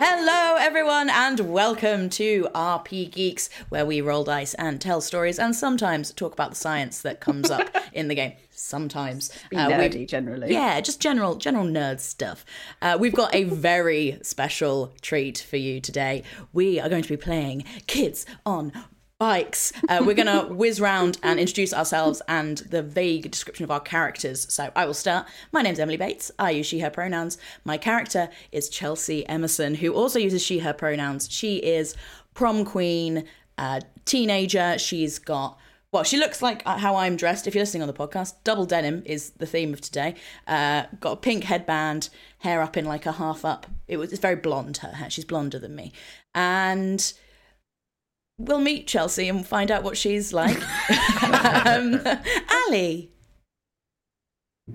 Hello, everyone, and welcome to RPGeeks, where we roll dice and tell stories and sometimes talk about the science that comes up in the game. Sometimes. Be Uh, nerdy generally. yeah, just general general nerd stuff. Uh, we've got a very special treat for you today. We are going to be playing Kids on Bikes. Uh, we're going to whiz round and introduce ourselves and the vague description of our characters. So I will start. My name's Emily Bates. I use she, her pronouns. My character is Chelsea Emerson, who also uses she, her pronouns. She is prom queen, uh, teenager. She's got well, she looks like uh, how I'm dressed. If you're listening on the podcast, double denim is the theme of today. Uh, got a pink headband, hair up in like a half up. It was it's very blonde. Her hair. She's blonder than me, and we'll meet Chelsea and find out what she's like. um, Ali.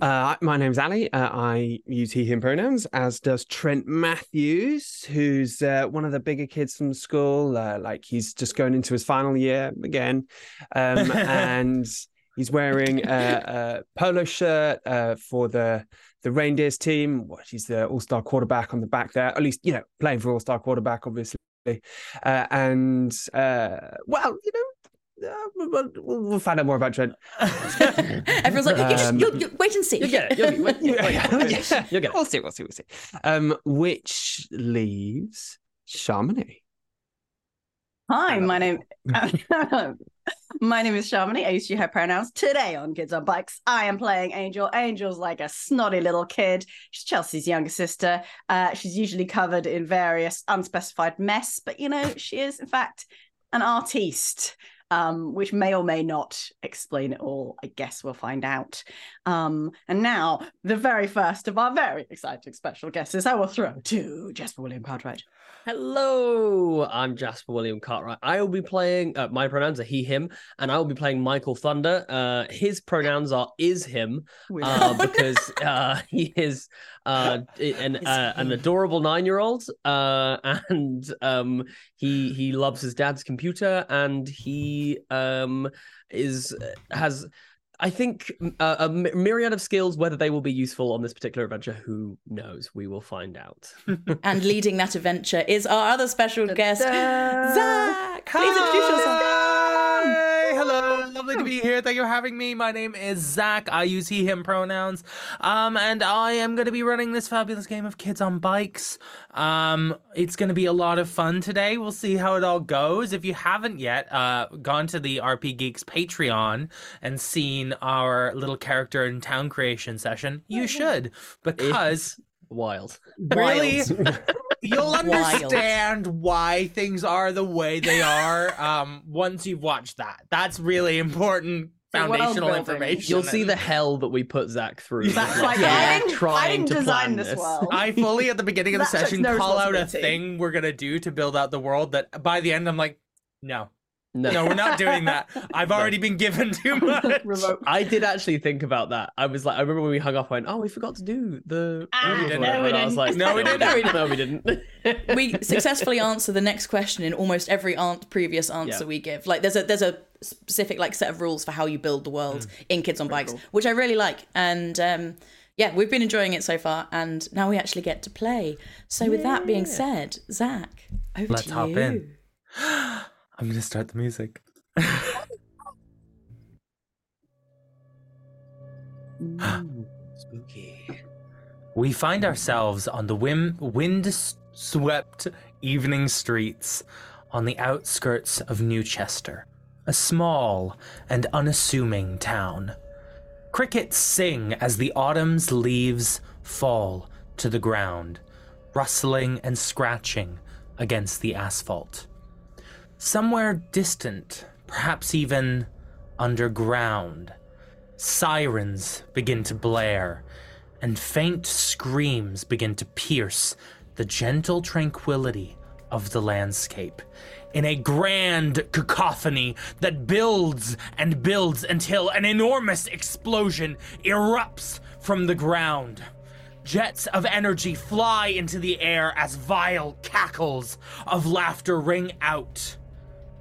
Uh, my name's Ali. Uh, I use he, him pronouns, as does Trent Matthews, who's uh, one of the bigger kids from school. Uh, like he's just going into his final year again. Um, and he's wearing a, a polo shirt uh, for the the Reindeers team. What, he's the all star quarterback on the back there, at least, you know, playing for all star quarterback, obviously. Uh, and, uh, well, you know, uh, we'll, we'll, we'll find out more about Trent. Everyone's like, you just Um, you, you, wait and see. You get it. You'll, you Yeah, yeah, You'll get it. We'll see. We'll see. We'll see. Um, which leaves Shamini. Hi, my name my name is Shamini. I use she her pronouns. Today on Kids on Bikes, I am playing Angel. Angel's like a snotty little kid. She's Chelsea's younger sister. Uh, she's usually covered in various unspecified mess, but you know, she is in fact an artiste. Um, which may or may not explain it all. I guess we'll find out. Um, and now, the very first of our very exciting special guests, I will throw to Jasper William Cartwright. Hello, I'm Jasper William Cartwright. I will be playing. Uh, my pronouns are he, him, and I will be playing Michael Thunder. Uh, his pronouns are is him uh, because uh, he is uh, an uh, an adorable nine year old, uh, and um, he he loves his dad's computer, and he um, is has. I think uh, a myriad of skills. Whether they will be useful on this particular adventure, who knows? We will find out. And leading that adventure is our other special guest, Zack. Please introduce yourself. Lovely to be here. Thank you for having me. My name is Zack. I use he, him pronouns. Um, and I am going to be running this fabulous game of Kids on Bikes. Um, it's going to be a lot of fun today. We'll see how it all goes. If you haven't yet, uh, gone to the RPGeeks Patreon and seen our little character and town creation session, you should because Wild. really you'll Wild. understand why things are the way they are um once you've watched that that's really important foundational information You'll see the hell that we put Zack through. That's like, like, Yeah. I didn't, I trying didn't to design plan this this. well. I fully at the beginning of the session no call out a thing we're gonna do to build out the world that by the end I'm like, no, no. no, we're not doing that. I've already been given too much. I did actually think about that. I was like, I remember when we hung up, I went, oh, we forgot to do the. Ah, the no, whatever," we and I was didn't. like, No, we didn't. No, we didn't. we successfully answer the next question in almost every an- previous answer Yeah. we give. Like there's a there's a specific like set of rules for how you build the world in Kids on Bikes, cool. which I really like. And um, yeah, we've been enjoying it so far, and now we actually get to play. So with that being said, Zack, over Let's to hop you. in. I'm gonna start the music. Spooky. We find ourselves on the whim- wind-swept evening streets on the outskirts of New Chester, a small and unassuming town. Crickets sing as the autumn's leaves fall to the ground, rustling and scratching against the asphalt. Somewhere distant, perhaps even underground, sirens begin to blare, and faint screams begin to pierce the gentle tranquility of the landscape in a grand cacophony that builds and builds until an enormous explosion erupts from the ground. Jets of energy fly into the air as vile cackles of laughter ring out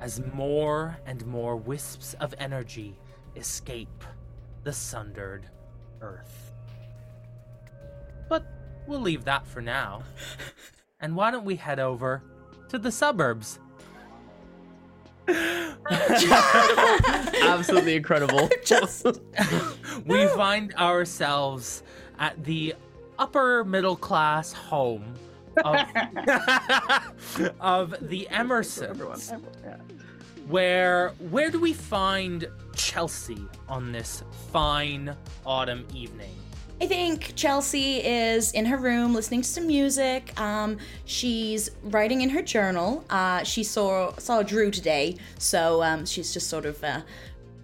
as more and more wisps of energy escape the sundered earth. But we'll leave that for now And why don't we head over to the suburbs? Absolutely incredible. Just we find ourselves at the upper middle class home of, of the Emersons. Everyone, everyone, yeah. Where where do we find Chelsea on this fine autumn evening? I think Chelsea is in her room listening to some music. Um, she's writing in her journal. Uh, she saw saw Drew today, so um, she's just sort of uh,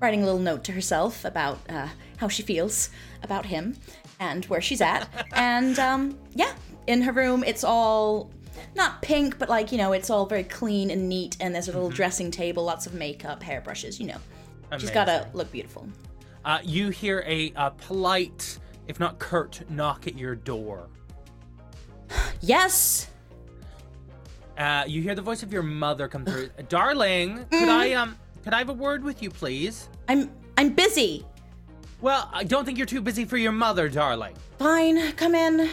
writing a little note to herself about uh, how she feels about him and where she's at. and um, yeah, in her room, it's all not pink, but like you know, it's all very clean and neat. And there's a little dressing table, lots of makeup, hairbrushes. You know, she's gotta look beautiful. Uh, you hear a, uh polite, if not curt, knock at your door. Yes. Uh, you hear the voice of your mother come through. Darling, could I um could I have a word with you, please? I'm I'm busy. Well, I don't think you're too busy for your mother, darling. Fine, come in.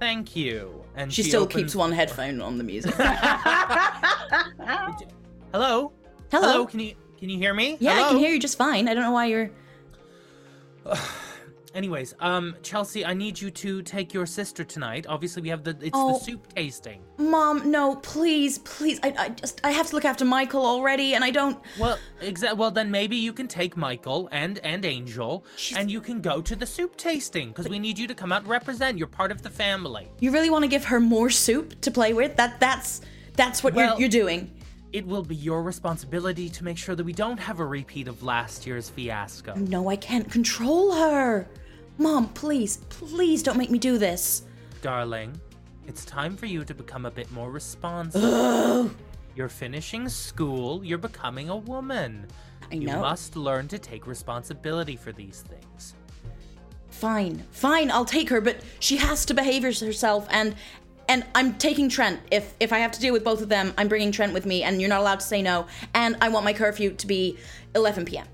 Thank you. And She, she, still keeps one headphone on the music. Hello. Hello. Can you can you hear me? Yeah, I can hear you just fine. I don't know why you're. Anyways, um, Chelsea, I need you to take your sister tonight. Obviously, we have the it's Oh. the soup tasting. Mom, no, please, please. I, I just, I have to look after Michael already, and I don't. Well, exa- Well, then maybe you can take Michael and and Angel, She's- and you can go to the soup tasting because we need you to come out and represent. You're part of the family. You really want to give her more soup to play with? That, that's, that's what Well- you're, you're doing. It will be your responsibility to make sure that we don't have a repeat of last year's fiasco. No, I can't control her. Mom, please, please don't make me do this. Darling, it's time for you to become a bit more responsible. You're finishing school, you're becoming a woman. I You know. must learn to take responsibility for these things. Fine, fine, I'll take her, but she has to behave herself, and and I'm taking Trent. If if I have to deal with both of them, I'm bringing Trent with me, and you're not allowed to say no. And I want my curfew to be 11 p.m.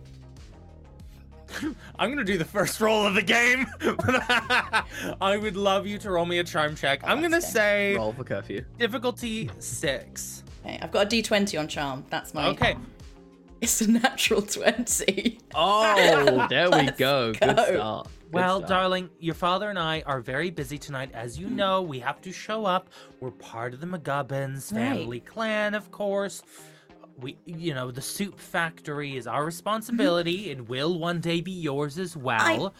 I'm gonna do the first roll of the game. I would love you to roll me a charm check. Oh, I'm gonna that's say Roll for curfew. difficulty six. Okay, I've got a D20 on charm. That's my. Okay. It's a natural 20. Oh, there we go. Good start. Good Well, start. darling, your father and I are very busy tonight. As you know, we have to show up. We're part of the McGubbins Right. family clan, of course. We, you know, the soup factory is our responsibility. it will one day be yours as well.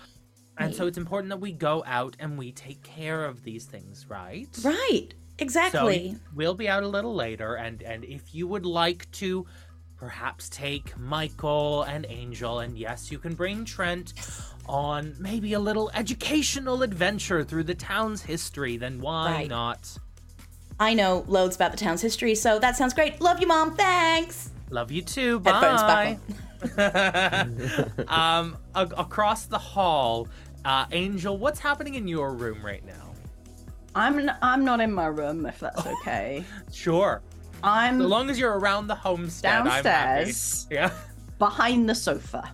I... And so it's important that we go out and we take care of these things, right? Right, exactly. So we'll be out a little later, and and if you would like to, perhaps take Michael and Angel, and yes, you can bring Trent on maybe a little educational adventure through the town's history. Then why Right. not? I know loads about the town's history, so that sounds great. Love you, Mom. Thanks. Love you too. Headphones Bye. um, a- across the hall, uh, Angel, what's happening in your room right now? I'm n- I'm not in my room if that's okay. Sure. I'm So long as you're around the homestead, I'm happy. downstairs Yeah. behind the sofa,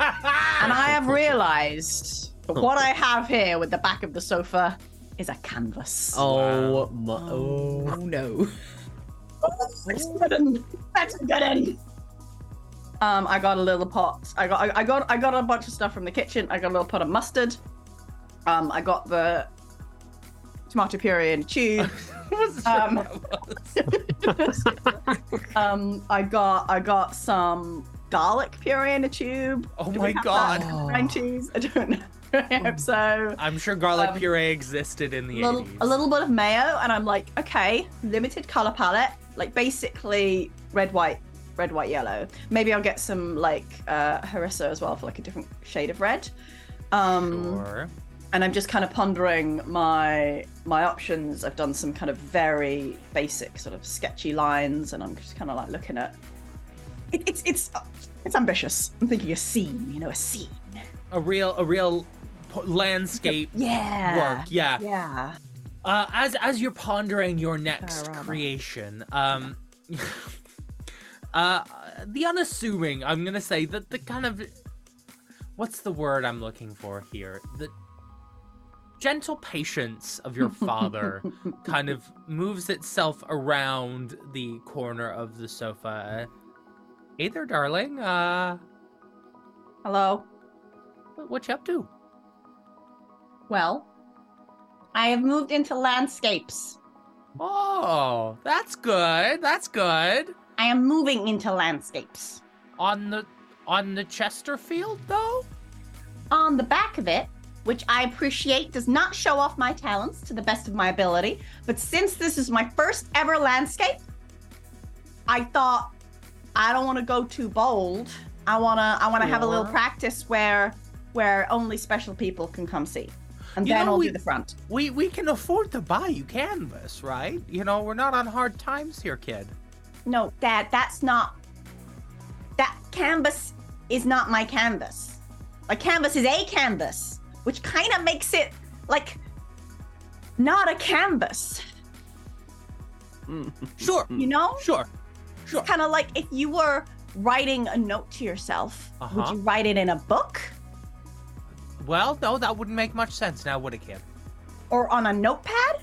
and I have realised what I have here with the back of the sofa is a canvas. Oh my. Oh. Oh no. That's good one. That's a good one. Um, I got a little pot. I got, I, I got, I got a bunch of stuff from the kitchen. I got a little pot of mustard. Um, I got the tomato puree in a tube. Um, um, I got, I got some garlic puree in a tube. Oh Do my God. that? Brown cheese. I don't know. I hope so. I'm sure garlic Um, puree existed in the little, 80s. a little bit of mayo, and I'm like, okay, limited color palette, like basically red, white, red, white, yellow. Maybe I'll get some like uh, harissa as well for like a different shade of red. Um, Sure. and I'm just kind of pondering my my options. I've done some kind of very basic sort of sketchy lines, and I'm just kind of like looking at. It, it's it's it's ambitious. I'm thinking a scene, you know, a scene. A real, a real landscape Yeah. work. Yeah. Yeah. Uh, as as you're pondering your next creation, um, uh, the unassuming. I'm gonna say that the kind of, what's the word I'm looking for here? The gentle patience of your father kind of moves itself around the corner of the sofa. Hey there, darling. Uh, Hello. what- what you up to? Well, I have moved into landscapes. Oh, that's good. That's good. I am moving into landscapes. On the on the Chesterfield though. On the back of it, which I appreciate, does not show off my talents to the best of my ability. But since this is my first ever landscape, I thought I don't want to go too bold. I wanna I wanna have a little practice where where only special people can come see. And You then know, I'll we- do the front. We we can afford to buy you canvas, right? You know, we're not on hard times here, kid. No, Dad, that's not. That canvas is not my canvas. My canvas is a canvas, which kind of makes it like not a canvas. Mm. Sure, You know? sure, sure. Kind of like if you were writing a note to yourself, would Uh-huh. you write it in a book Well, no, that wouldn't make much sense now, would it, kid? or on a notepad?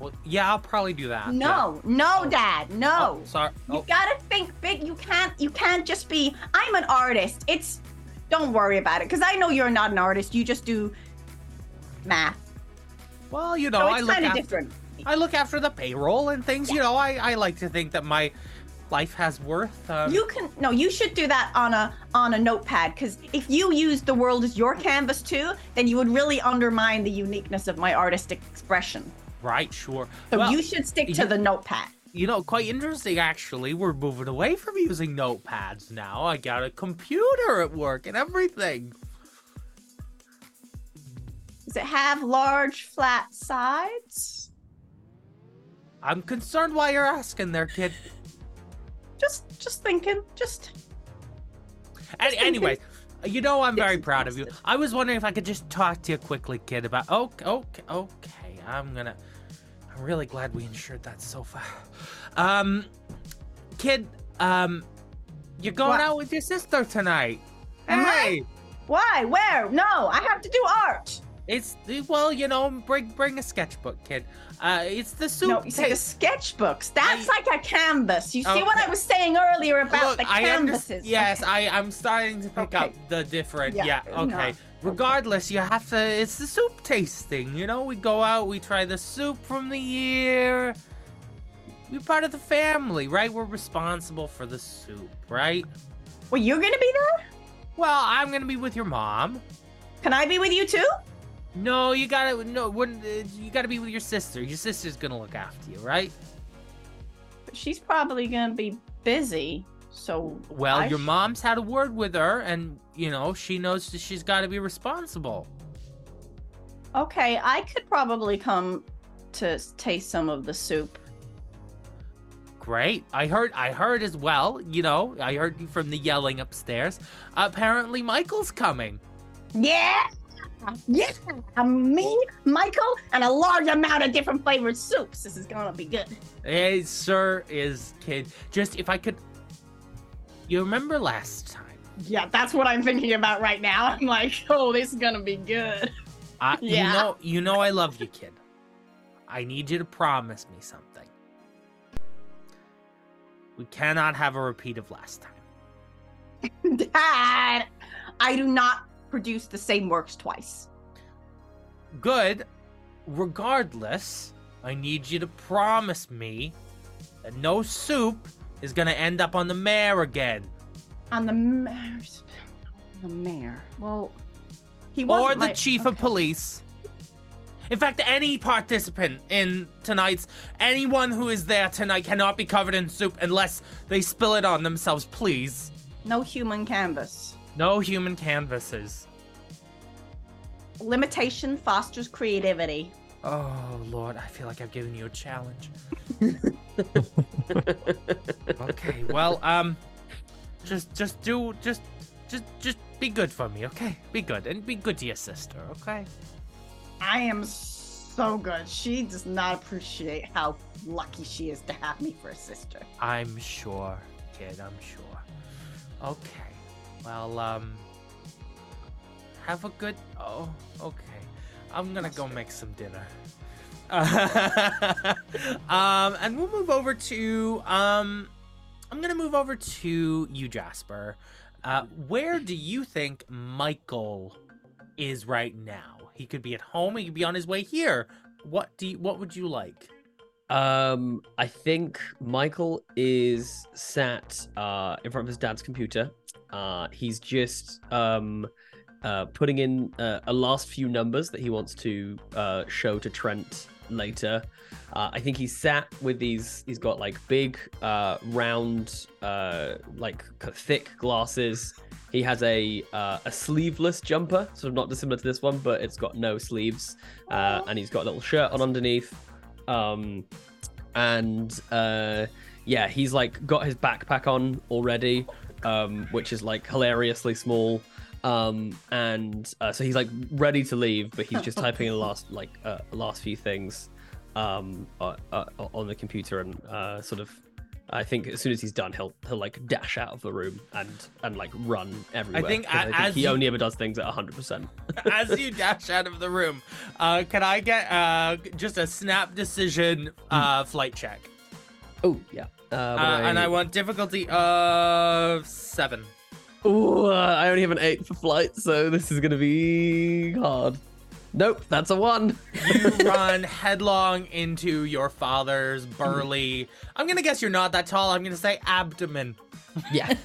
Well, yeah, I'll probably do that. No, no, Oh. Dad, no. Oh, sorry. You Oh, gotta think big. You can't. You can't just be. I'm an artist. It's. Don't worry about it, because I know you're not an artist. You just do math. well, you know, so I look after different. I look after the payroll and things. You know, I I like to think that my life has worth. Um, You can no. You should do that on a on a notepad, because if you use the world as your canvas too, then you would really undermine the uniqueness of my artistic expression. right? Sure. So well, you should stick to you- the notepad. You know, quite interesting actually. We're moving away from using notepads now. I got a computer at work and everything. Does it have large flat sides? I'm concerned why you're asking there, kid. Just just thinking. Just Any, thinking. anyway, you know I'm very Yes, proud of you. I was wondering if I could just talk to you quickly, kid, about okay, okay, okay. I'm gonna. I'm really glad we insured that sofa. Um, kid, um, you're going What? out with your sister tonight. Am I? hey, why? Where? No, I have to do art. It's well, you know, bring bring a sketchbook, kid. Uh, it's the soup. No, you see the sketchbooks. That's I- like a canvas. You see what I was saying earlier about Look, the I canvases? Yes, Okay. I I'm starting to pick Okay. up the different. Yeah, Yeah. no. okay. Regardless, you have to. It's the soup tasting. You know, we go out, we try the soup from the year. We're part of the family, right? We're responsible for the soup, right? Well, you're gonna be there. Well, I'm gonna be with your mom. Can I be with you too? No, you gotta no. Wouldn't uh, you gotta be with your sister? Your sister's gonna look after you, right? But She's probably gonna be busy. So Well, I your sh- mom's had a word with her, and you know she knows that she's got to be responsible. okay, I could probably come to taste some of the soup. Great. I heard I heard as well, you know, I heard you from the yelling upstairs. Apparently Michael's coming. Yeah, yeah. Me, Michael, and a large amount of different flavored soups. This is gonna be good. Hey, sir, is, kid. Just if I could You remember last time? Yeah, that's what I'm thinking about right now. I'm like, oh, this is gonna be good. I, Yeah. You know you know I love you, kid. I need you to promise me something. We cannot have a repeat of last time. Dad, I do not produce the same works twice. Good. Regardless, I need you to promise me that no soup is gonna end up on the mayor again. On the mayor's, the mayor. Well, he or wasn't the my- chief of police. In fact, any participant in tonight's, anyone who is there tonight cannot be covered in soup unless they spill it on themselves, please. No human canvas. No human canvases. Limitation fosters creativity. Oh, Lord, I feel like I've given you a challenge. okay, well, um, just, just do, just, just, just be good for me, okay? Be good, and be good to your sister, okay? I am so good. She does not appreciate how lucky she is to have me for a sister. I'm sure, kid, I'm sure. Okay. Well, um have a good oh, okay. I'm gonna go make some dinner. um, and we'll move over to um, I'm gonna move over to you, Jasper. Uh, where do you think Michael is right now? He could be at home. He could be on his way here. What do you, What would you like? Um, I think Michael is sat uh in front of his dad's computer. Uh, he's just um uh putting in uh, a last few numbers that he wants to uh show to Trent later. Uh, I think he's sat with these. He's got like big, uh, round, uh, like thick glasses. He has a uh, a sleeveless jumper, sort of not dissimilar to this one, but it's got no sleeves, uh, and he's got a little shirt on underneath. Um, and uh, yeah, he's like got his backpack on already, um, which is like hilariously small. Um, and uh, so he's like ready to leave, but he's just typing in the last like uh, last few things um, uh, uh, on the computer, and uh, sort of. I think as soon as he's done, he'll he'll like dash out of the room and and like run everywhere. think 'cause a- as he you- only ever does things at hundred percent. As you dash out of the room, uh, can I get uh, just a snap decision uh, flight check? Oh yeah, Uh, and I want difficulty of seven. Ooh, uh, I only have an eight for flight, so this is gonna be hard. Nope, that's a one. You run headlong into your father's burly. I'm gonna guess you're not that tall. I'm gonna say abdomen. Yeah.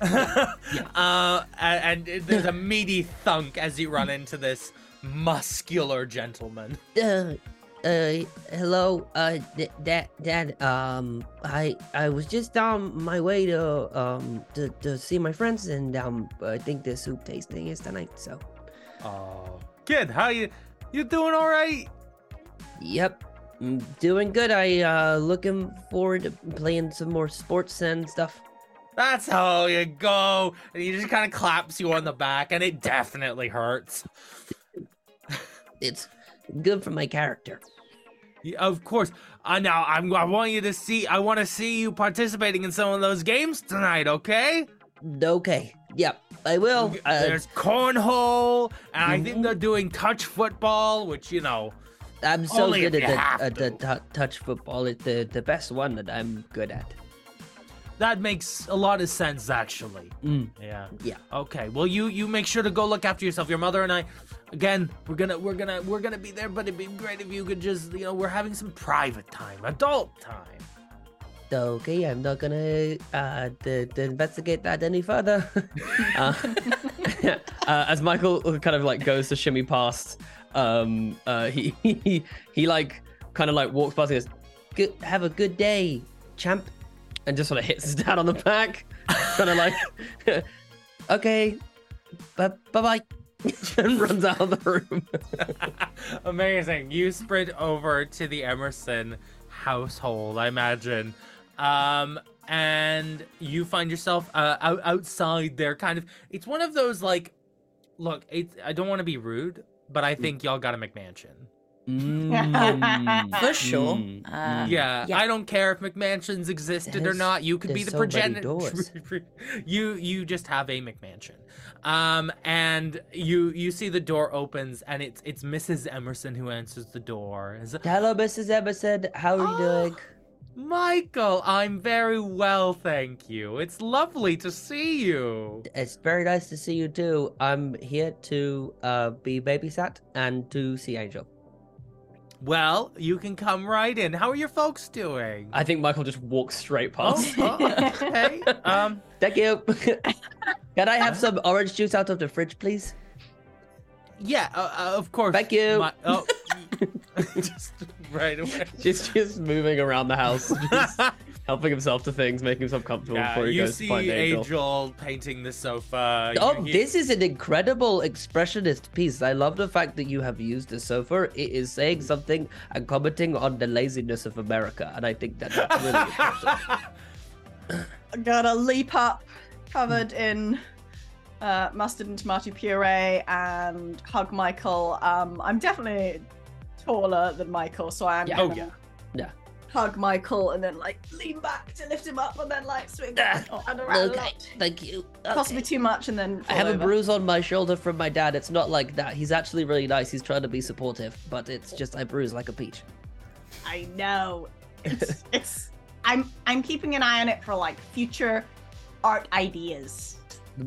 Uh, and, and there's a meaty thunk as you run into this muscular gentleman. uh, uh, hello, uh, dad, dad, um, I, I was just on my way to, um, to, to see my friends, and, um, I think the soup tasting is tonight, so, Oh, kid, how you? You doing all right? yep, I'm doing good. I, uh, looking forward to playing some more sports and stuff. That's how you go. And he just kind of claps you on the back, and it definitely hurts. It's good for my character. Yeah, of course. Uh, now I'm, I want you to see. I want to see you participating in some of those games tonight. Okay? Okay, yep, I will. Uh, There's cornhole, and I Mm-hmm. think they're doing touch football, which you know. I'm so good at the, at the tou- touch football. It's the, the best one that I'm good at. That makes a lot of sense, actually. Mm. Yeah. Yeah. Okay. Well, you you make sure to go look after yourself. Your mother and I, again, we're gonna we're gonna we're gonna be there. But it'd be great if you could just you know we're having some private time, adult time. Okay, I'm not gonna uh to, to investigate that any further. uh, uh, as Michael kind of like goes to shimmy past, um, uh, he, he he like kind of like walks past and goes, good, have a good day, champ. and just sort of hits his dad on the back, kind of like, Okay, bye bye. And runs out of the room. Amazing. You sprint over to the Emerson household, I imagine. Um, and you find yourself uh, out, outside there, kind of. It's one of those, like, look, it's, I don't want to be rude, but I think y'all got a McMansion. Mm, For sure. mm, Uh. Yeah, Yeah. I don't care if McMansions existed or not. You could be there's the so many progenitor. doors. you you just have a McMansion, um, and you you see the door opens and it's it's Mrs. Emerson who answers the door. Is Hello, Mrs. Emerson. How are you doing? Michael, I'm very well, thank you. It's lovely to see you. It's very nice to see you too. I'm here to uh be babysat and to see Angel. Well, you can come right in. How are your folks doing? I think Michael just walks straight Oh, past. oh, okay. Um, Thank you. Can I have some orange juice out of the fridge, please? yeah, uh, uh, of course. Thank you. My- oh, just right away. Just just moving around the house, just helping himself to things, making himself comfortable Yeah, before he you goes to find Angel. Angel. painting the sofa. you Oh, this is an incredible expressionist piece. I love the fact that you have used the sofa. It is saying something and commenting on the laziness of America, and I think that that's really important. I'm gonna leap up, covered in uh, mustard and tomato puree, and hug Michael. Um, I'm definitely taller than Michael, so I'm Yeah. Oh, gonna yeah. hug Michael and then like lean back to lift him up and then like swing back and around Okay, thank you. Possibly Okay. too much and then I fall have a bruise on my shoulder from my dad. It's not like that. He's actually really nice. He's trying to be supportive, but it's just I bruise like a peach. I know. It's, it's I'm I'm keeping an eye on it for like future art ideas.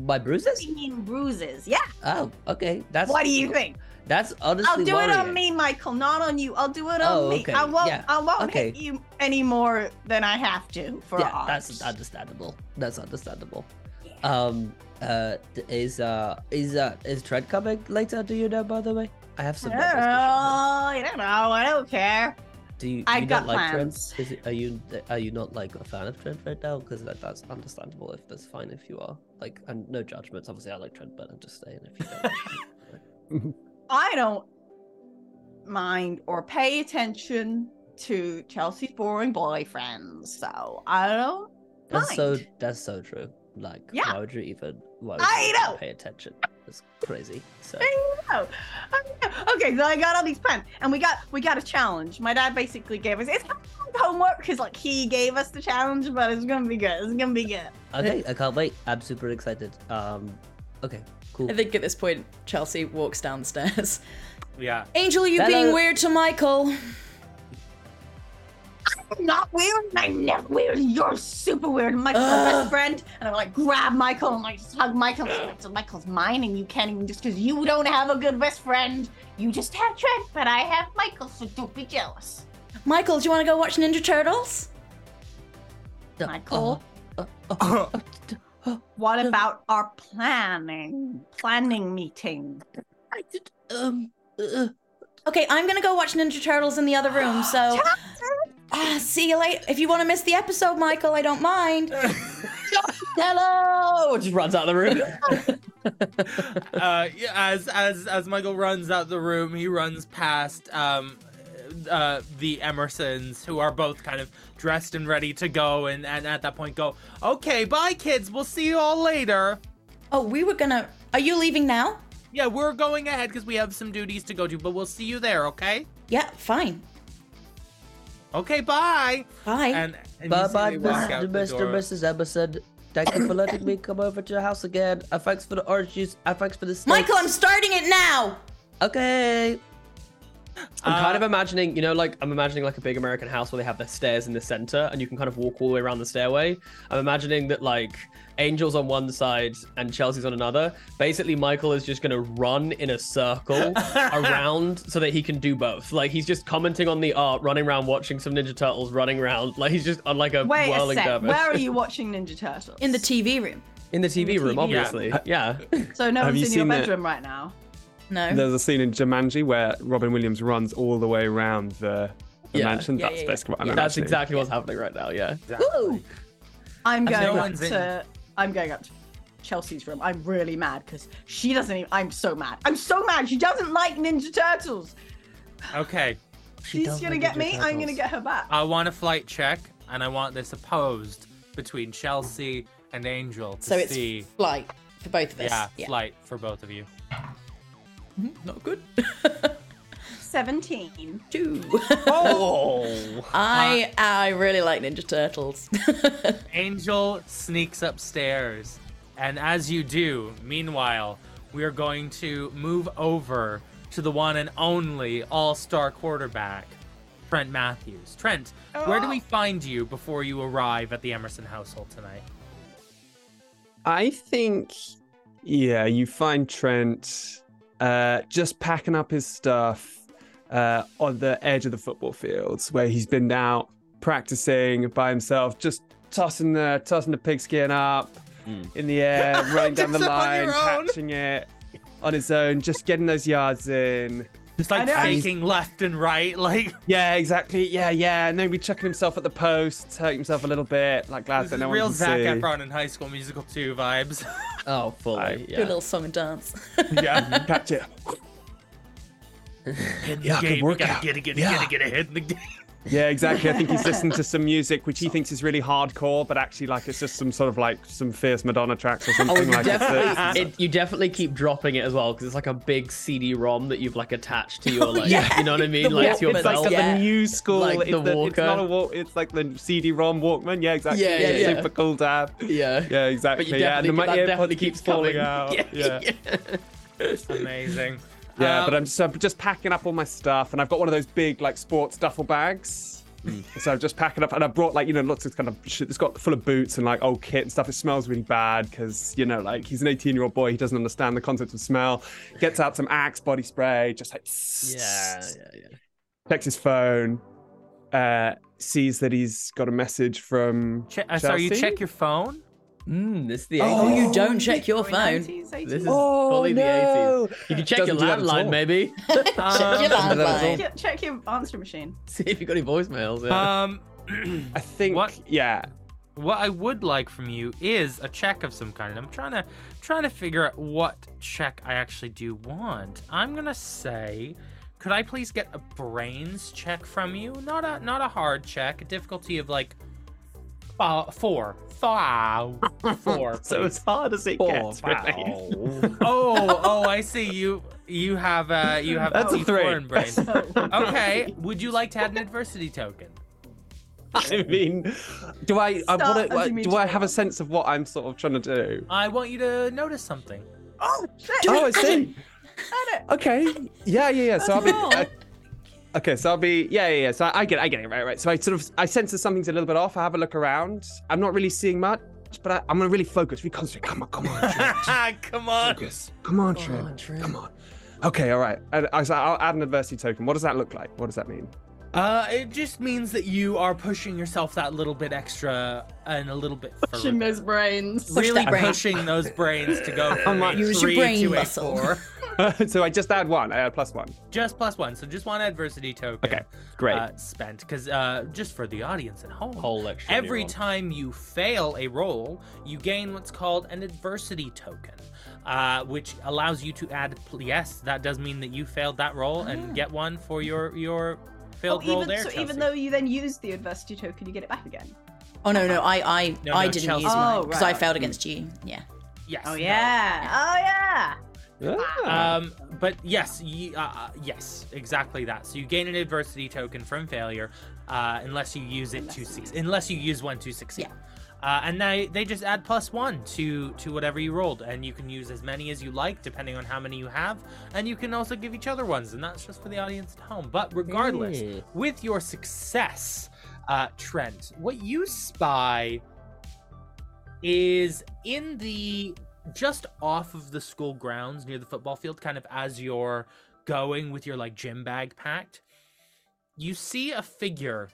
My bruises? I mean bruises. Yeah. Oh, okay. That's What do you think? That's honestly I'll do it on me, Michael, not on you. I'll do it on Oh, me. okay, I won't yeah, I won't okay. hit you any more than I have to for Yeah, art. that's understandable. That's understandable. Um, uh, is uh, is uh, is Trent coming later? Do you know? By the way, I have some. Oh, numbers to show I don't know. I don't care. Do you? I you got not like plans. Trent? It, are you are you not like a fan of Trent right now? Because that, that's understandable. If that's fine, if you are like, and no judgments. Obviously, I like Trent, but I'm just saying if you don't. I don't mind or pay attention to Chelsea's boring boyfriends, so I don't Mind. that's so that's so true. Like, Yeah. why would you even? Why would I you know. pay attention? That's crazy. So. I know. I know. Okay, so I got all these plans, and we got we got a challenge. My dad basically gave us it's kind of homework because like he gave us the challenge, but it's gonna be good. It's gonna be good. Okay, I can't wait. I'm super excited. Um, okay, cool. I think at this point, Chelsea walks downstairs. Yeah. Angel, you Hello. being weird to Michael. I'm not weird. and I'm never weird. You're super weird. Michael's my best friend, and I'm like grab Michael and like just hug Michael. So Michael's mine, and you can't even just because you don't have a good best friend. You just have Trent, but I have Michael, so don't be jealous. Michael, do you want to go watch Ninja Turtles? Michael, Uh, uh, uh, what about our planning planning meeting? I did, um, uh, Okay, I'm gonna go watch Ninja Turtles in the other room. So, ah, see you later. If you want to miss the episode, Michael, I don't mind. hello! Just runs out of the room. uh, yeah, as as as Michael runs out the room, he runs past um, uh, the Emersons, who are both kind of dressed and ready to go, and, and at that point go, "Okay, bye, kids. We'll see you all later." Oh, we were gonna. Are you leaving now? Yeah, we're going ahead because we have some duties to go to, but we'll see you there. Okay? Yeah, fine. Okay, bye. Bye. And, and bye bye, they walk Mr. the Mr. door. Mrs. Emerson. Thank you for letting me come over to your house again. And thanks for the orange juice. And thanks for the steaks. Michael, I'm starting it now. Okay. I'm kind Uh, of imagining, you know, like I'm imagining like a big American house where they have the stairs in the center and you can kind of walk all the way around the stairway. I'm imagining that like Angel's on one side and Chelsea's on another. Basically, Michael is just gonna run in a circle around so that he can do both. Like he's just commenting on the art, running around watching some Ninja Turtles, running around. Like he's just on like a Wait a sec. dervish. Where are you watching Ninja Turtles? In the TV room. in the TV room, TV. obviously. Yeah. So no Have one's you in your seen the- bedroom right now. No. There's a scene in Jumanji where Robin Williams runs all the way around the, the Yeah. mansion. Yeah, That's yeah, yeah. basically what I'm Yeah, That's imagining. exactly what's happening right now. Yeah. Woo! I'm going no up one's in- to. I'm going up to Chelsea's room. I'm really mad because she doesn't even. I'm so mad. I'm so mad. She doesn't like Ninja Turtles. Okay, She She's gonna like get Ninja me. I'm gonna get her back. I want a flight check, and I want this opposed between Chelsea and Angel to So it's see. flight for both of us. Yeah, flight for both of you. Mm-hmm. Not good. 17. Two. Oh. I I really like Ninja Turtles. Angel sneaks upstairs, and as you do, meanwhile, we are going to move over to the one and only all-star quarterback, Trent Matthews. Trent, where do we find you before you arrive at the Emerson household tonight? I think, yeah, you find Trent uh, just packing up his stuff uh, on the edge of the football fields where he's been now practicing by himself, just tossing the tossing the pigskin up in the air, running down the line, catching it on his own, just getting those yards in. Just like I faking left and right, like Yeah, exactly. Yeah, yeah. And then be chucking himself at the post, hurting himself a little bit, like glad this that is no real one can Zac see. Efron in High School Musical 2 vibes. Oh, fully. Aye. Do a little song and dance. yeah. Catch it. In the Yeah, good game, you gotta workout. get it, get it, Yeah. get it, get it, hit in the game. Yeah, exactly. I think he's listening to some music which he thinks is really hardcore, but actually like it's just some sort of like some fierce Madonna tracks or Oh, something you like that. definitely, it, you definitely keep dropping it as well because it's like a big CD-ROM that you've like attached to your like, yeah. you know what I mean, The like to your It's belt. like Yeah. the new school. Like it's, the the, it's not a walk. It's like the CD-ROM Walkman. Yeah, exactly. Yeah, yeah, It's yeah. Super cool to have. yeah, Yeah, exactly. But you yeah, and definitely, then my that definitely keeps keeps falling coming. out. Yeah, yeah. Amazing. But Um, I'm just, I'm just packing up all my stuff, and I've got one of those big like sports duffel bags. So I'm just packing up, and I brought like you know lots of kind of shit. It's got full of boots and like old kit and stuff. It smells really bad because you know like he's an 18 year old boy. He doesn't understand the concept of smell. Gets out some Axe body spray, just like yeah, yeah, yeah. checks his phone, uh, sees that he's got a message from. che- uh, sorry, you check your phone. Mm, this is the Oh, you don't check your phone. 90s, 80s. This is Oh fully the 80s. You can check your Doesn't do that at landline, all. maybe. Check your landline. Check, check your answer machine. See if you got any voicemails. Yeah. Um, I think. What? Yeah. what I would like from you is a check of some kind. I'm trying to trying to figure out what check I actually do want. I'm gonna say, could I please get a brains check from you? Not a not a hard check. A difficulty of like uh, four. Five. Four. So as hard as it Four. gets, really. oh, oh, I see. You you have uh you have That's a D4 three. in brains. Okay. Would you like to add an adversity token? I mean, do I? I wanna, you Do I have a sense of what I'm sort of trying to do? I want you to notice something. Oh, shit. Oh, I see. Add it. Okay. Yeah, yeah, yeah. So I'll be. That's cool. okay, so I'll be. Yeah, yeah, yeah. So I, I get, it, I get it. Right, right. So I sort of, I sense that something's a little bit off. I have a look around. I'm not really seeing much, but I, I'm gonna really focus, really concentrate. Come on, come on, Trent. Come on. focus. Come on, Come on, Trent. Trent. Come on. Okay, all right. And I, I'll add an adversity token. What does that look like? What does that mean? Uh, it just means that you are pushing yourself that little bit extra and a little bit Pushing further. those brains. Push really that brain. pushing those brains to go from much? a Use your three brain to a muscle. four. so I just add one. I add plus one. Just plus one, so just one adversity token. Okay, great. Uh, spent because uh, just for the audience at home, Whole extra every neuron. time you fail a roll, you gain what's called an adversity token, uh, which allows you to add. pl- Yes, that does mean that you failed that roll and get one for your your Oh, failed roll even, there. so Chelsea. even though you then use the adversity token, you get it back again. Oh no, no, I I No, I no, didn't Chelsea. use mine Oh, because right. I failed against you. Yeah. yes, Oh no. yeah. Oh yeah. Ah. Um, but yes, ye, uh, uh, yes, exactly that. So you gain an adversity token from failure, uh, unless you use it to succeed. Unless you use one to succeed. Yeah. Uh, and they they just add plus one to to whatever you rolled, and you can use as many as you like depending on how many you have, and you can also give each other ones, and that's just for the audience at home. But regardless, Hey. with your success, uh, Trent, what you spy is in the just off of the school grounds near the football field, kind of as you're going with your like gym bag packed, you see a figure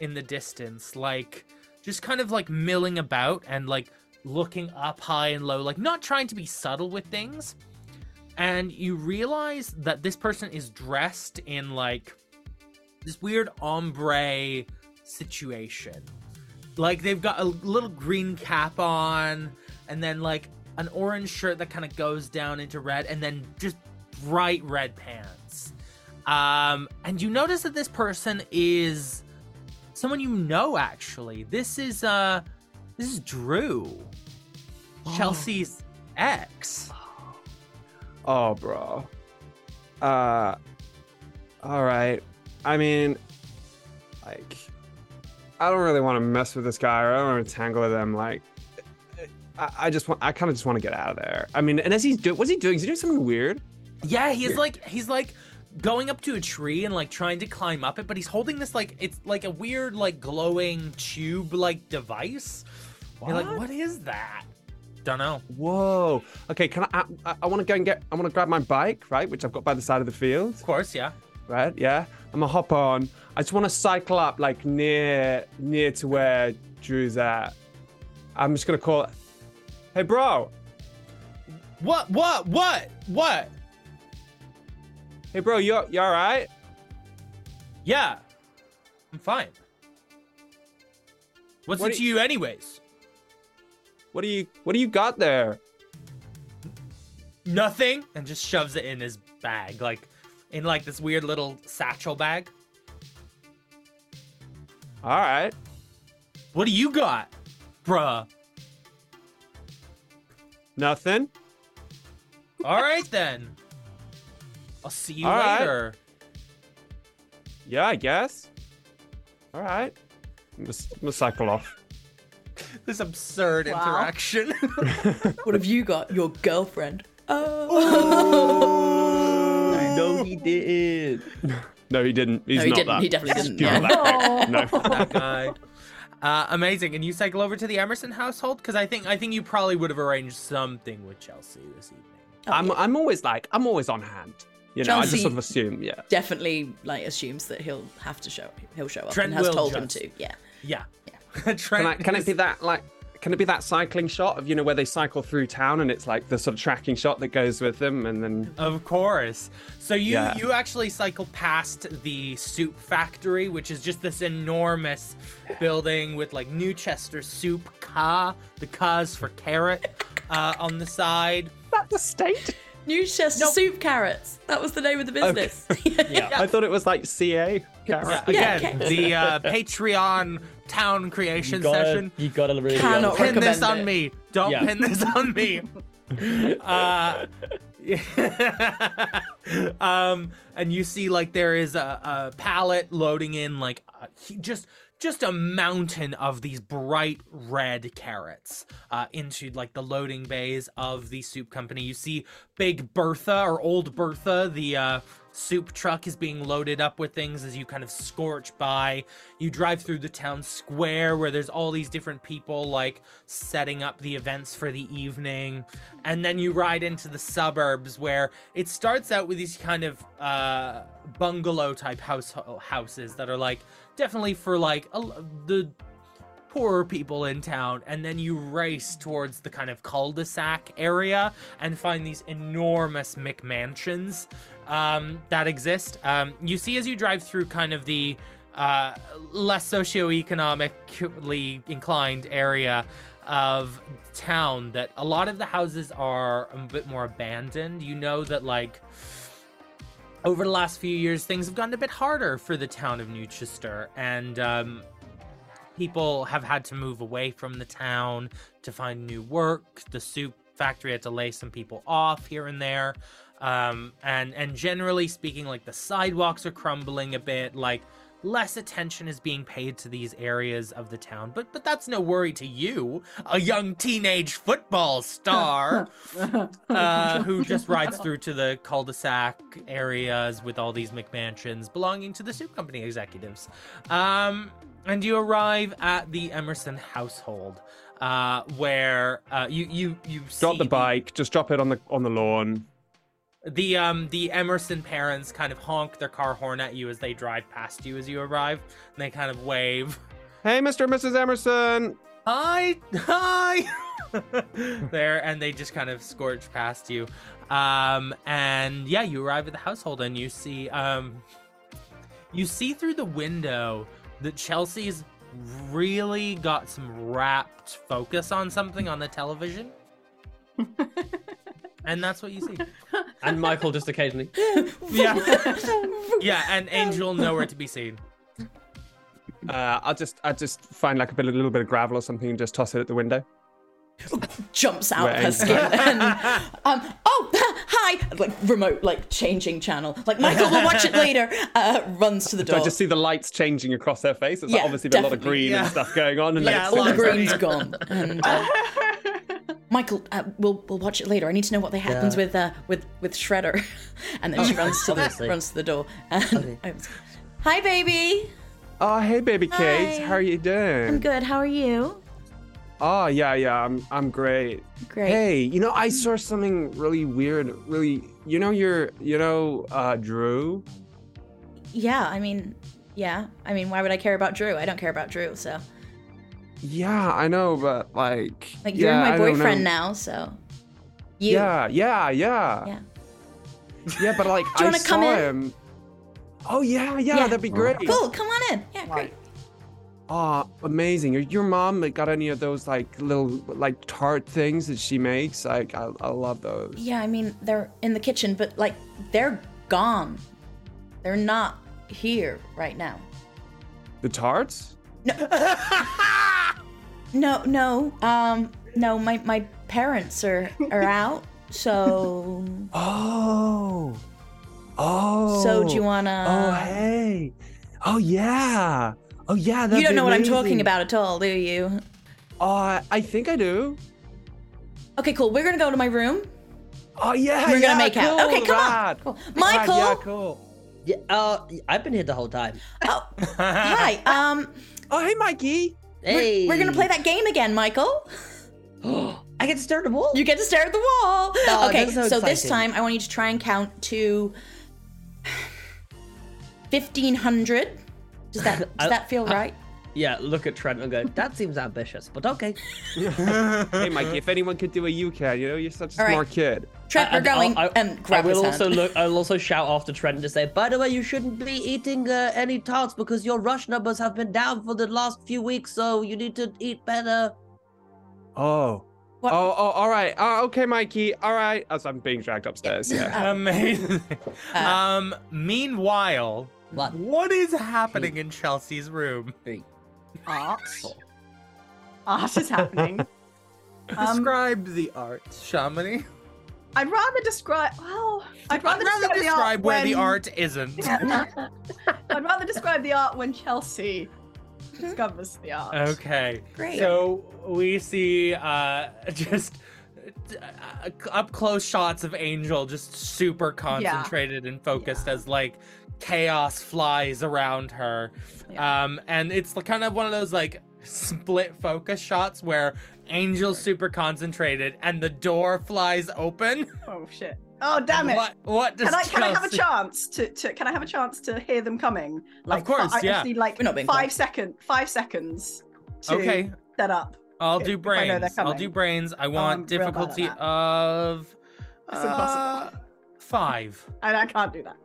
in the distance, like just kind of like milling about and like looking up high and low, like not trying to be subtle with things. And you realize that this person is dressed in like this weird ombre situation. Like they've got a little green cap on, and then like an orange shirt that kind of goes down into red, and then just bright red pants. Um, and you notice that this person is someone you know actually. This is uh this is Drew. Chelsea's ex. Oh, bro. Uh, all right. I mean, like, I don't really want to mess with this guy, or I don't want to tangle with him. Like, I, I just want, I kind of just want to get out of there. I mean, and as he's doing, what's he doing? Is he doing something weird? Yeah, he's like he's like going up to a tree and like trying to climb up it, but he's holding this like it's like a weird like glowing tube like device. You're like, what is that? Don't know. Whoa. Okay, can I? I, I want to go and get. I want to grab my bike, right, which I've got by the side of the field. Of course, yeah. right? Yeah, I'm gonna hop on. I just want to cycle up like near near to where Drew's at. I'm just gonna call. it. Hey, bro. What? What? What? What? Hey, bro. You you all right? Yeah, I'm fine. What's What it to you, anyways? What do you What do you got there? Nothing, and just shoves it in his bag, like in like this weird little satchel bag. All right. What do you got, bruh? Nothing. All right then. I'll see you All right. later. Yeah, I guess. All right. I'm gonna, I'm gonna cycle off. This absurd Wow. interaction. What have you got? Your girlfriend. Oh. no, he did. No, he didn't. He's no, he not didn't. that. He definitely didn't. Yeah. that. No. that guy. Uh, amazing. And you cycle over to the Emerson household because I think I think you probably would have arranged something with Chelsea this evening. Oh, I'm yeah. I'm always like I'm always on hand. You know, I Chelsea- just sort of assume, yeah. Definitely, like, assumes that he'll have to show. He'll show up Trent and has will told him to. Yeah. Yeah. Can Trent I can it is- be that like can it be that cycling shot of you know where they cycle through town and it's like the sort of tracking shot that goes with them and then Of course. So you Yeah. you actually cycle past the soup factory, which is just this enormous building with like New Chester Soup Ka. The Ka's for carrot uh, on the side. that's the state. New Chester soup carrots. That was the name of the business. Yeah. I thought it was like CA. Carrot. Yeah, Again, okay. the uh, Patreon town creation You gotta, session. you gotta really. Cannot Pin this recommend on it. me. Don't Yeah. pin this on me. uh, um, and you see like there is a, a pallet loading in like uh, he- just just a mountain of these bright red carrots uh, into like the loading bays of the soup company. You see Big Bertha or Old Bertha, the uh, soup truck is being loaded up with things as you kind of scorch by. You drive through the town square where there's all these different people like setting up the events for the evening. And then you ride into the suburbs where it starts out with these kind of uh, bungalow type house houses that are like definitely for like a, the poorer people in town and then you race towards the kind of cul-de-sac area and find these enormous McMansions um, that exist. Um, you see as you drive through kind of the uh, less socioeconomically inclined area of town that a lot of the houses are a bit more abandoned. You know that like over the last few years, things have gotten a bit harder for the town of New Chester, and um, people have had to move away from the town to find new work. The soup factory had to lay some people off here and there, um, and and generally speaking, like the sidewalks are crumbling a bit. Like less attention is being paid to these areas of the town, but but that's no worry to you, a young teenage football star uh, who just rides through to the cul-de-sac areas with all these McMansions belonging to the soup company executives. Um, and you arrive at the Emerson household, uh, where uh, you you you Drop see the bike, just drop it on the on the lawn. The um the Emerson parents kind of honk their car horn at you as they drive past you as you arrive, and they kind of wave. Hey, Mr. and Mrs. Emerson. hi hi there and they just kind of scorch past you um and yeah you arrive at the household and you see um you see through the window that chelsea's really got some rapt focus on something on the television and that's what you see And Michael just occasionally. yeah yeah and angel nowhere to be seen Uh, I'll just I'll just find like a bit, a little bit of gravel or something and just toss it at the window. Jumps out of her skin and um oh hi like remote like changing channel like Michael will watch it later uh runs to the So door I just see the lights changing across her face. It's like Yeah, obviously been a lot of definitely, green yeah. and stuff going on. And Yeah, like, all the lots of green's green. gone and uh, Michael uh, we'll we'll watch it later. I need to know what happens Yeah. with uh with with Shredder. And then she runs to the runs to the door. And Okay. Was- hi baby. Oh, hey, baby Kate, how are you doing? I'm good. How are you? Oh, yeah, yeah, I'm I'm great. great. Hey, you know, I saw something really weird. Really, you know, you're, you know, uh, Drew. yeah I mean yeah. I mean why would I care about Drew? I don't care about Drew so Yeah, I know, but like, like you're yeah, my boyfriend now so you Yeah, yeah, yeah, Yeah. yeah. But like, Do you I wanna saw come in? him. Oh yeah, yeah, Yeah. that'd be great. Oh, cool come on in yeah great Oh, amazing! Your- Your mom got any of those like little like tart things that she makes? Like, I, I love those. Yeah, I mean they're in the kitchen, but like they're gone. They're not here right now. The tarts? No, no, um, no. My my parents are are out. So Oh. Oh. so do you wanna? Oh, hey. Oh, yeah. Oh, yeah. you that'd don't be know what I'm talking about at all, do you? Uh, I think I do. Okay, cool. We're gonna go to my room. Oh, yeah. We're gonna yeah, make out. cool, Okay, come on. rad. Cool. Rad, Michael. yeah, cool. Yeah, uh, I've been here the whole time. Oh, hi. Um, Oh, hey, Mikey. Hey, we're gonna play that game again, Michael. I get to stare at the wall. You get to stare at the wall. Oh, okay, so so this time I want you to try and count to fifteen hundred. Does that does I- that feel I- right? Yeah, look at Trent and go. That seems ambitious, but okay. hey, Mikey, if anyone could do it, you can. You know, you're such a All right. smart kid. Trent, we're And I'll- going I, and grab I will his also hand. look. I'll also shout after Trent to say, "By the way, you shouldn't be eating uh, any tarts because your rush numbers have been down for the last few weeks. So you need to eat better." Oh. What? Oh, oh, all right. Uh, okay, Mikey. All right. As I'm being dragged upstairs. Yeah. Amazing. Uh, um. Meanwhile, What? what is happening in Chelsea's room? Art. Art is happening. Um, Describe the art, Shamini. I'd rather describe. Well, I'd rather, I'd rather describe, describe the where art the art isn't. I'd rather describe the art when Chelsea discovers the art. Okay. Great. So we see uh just uh, up close shots of Angel just super concentrated and focused as like chaos flies around her. Yeah. Um and it's kind of one of those like split focus shots where Angel's super concentrated and the door flies open. Oh shit! Oh damn it! What what does Can I can I have a chance to, to can I have a chance to hear them coming? Like course, fi- I yeah. just need like We're not being five second five seconds to Okay, set up. I'll if- do if I know they're brains. I'll do brains. I want real bad at difficulty of It's uh, impossible. five. And I can't do that.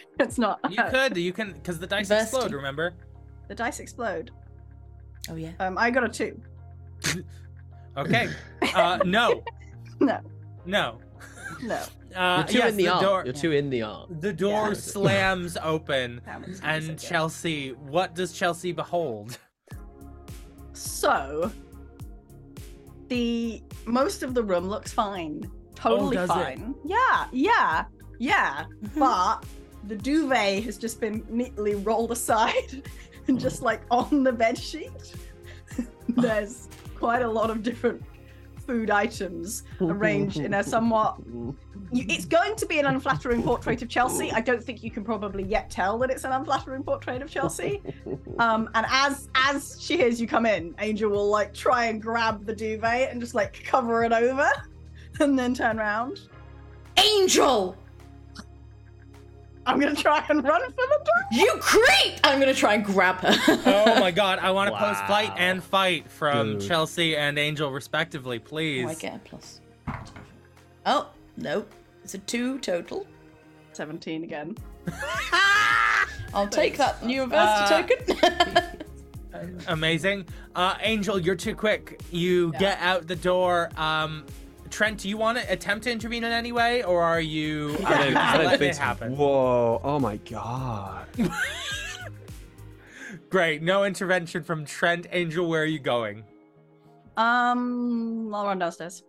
It's not. You could, you can, because the dice Diversity. explode. Remember? the dice explode. oh yeah. Um, I got a two. Okay. Uh, no, No, no. no. Uh, You're two yes, in the, art. door. You're two in the art. The door Yeah. slams open, and music, yeah. Chelsea. What does Chelsea behold? So the most of the room looks fine. Totally does it? fine. Yeah, yeah, yeah. Mhm. But the duvet has just been neatly rolled aside and just like on the bed sheet. There's quite a lot of different food items arranged in a somewhat it's going to be an unflattering portrait of Chelsea. I don't think you can probably yet tell that it's an unflattering portrait of Chelsea. Um, and as as she hears you come in, Angel will like try and grab the duvet and just like cover it over, and then turn around. Angel, I'm gonna try and run for the door. you creep! I'm gonna try and grab her. Oh my God! I want to post flight and fight from Dude. Chelsea and Angel, respectively, Oh, please. I get a plus. Oh no, it's a two total. Seventeen again. I'll take that adversity Uh, token. Amazing. Uh, Angel, you're too quick. You Yeah. get out the door. Um, Trent, do you want to attempt to intervene in any way, or are you? I don't, I don't think it so. happen? Whoa. Oh my god. Great. No intervention from Trent. Angel, where are you going? Um, I'll run downstairs.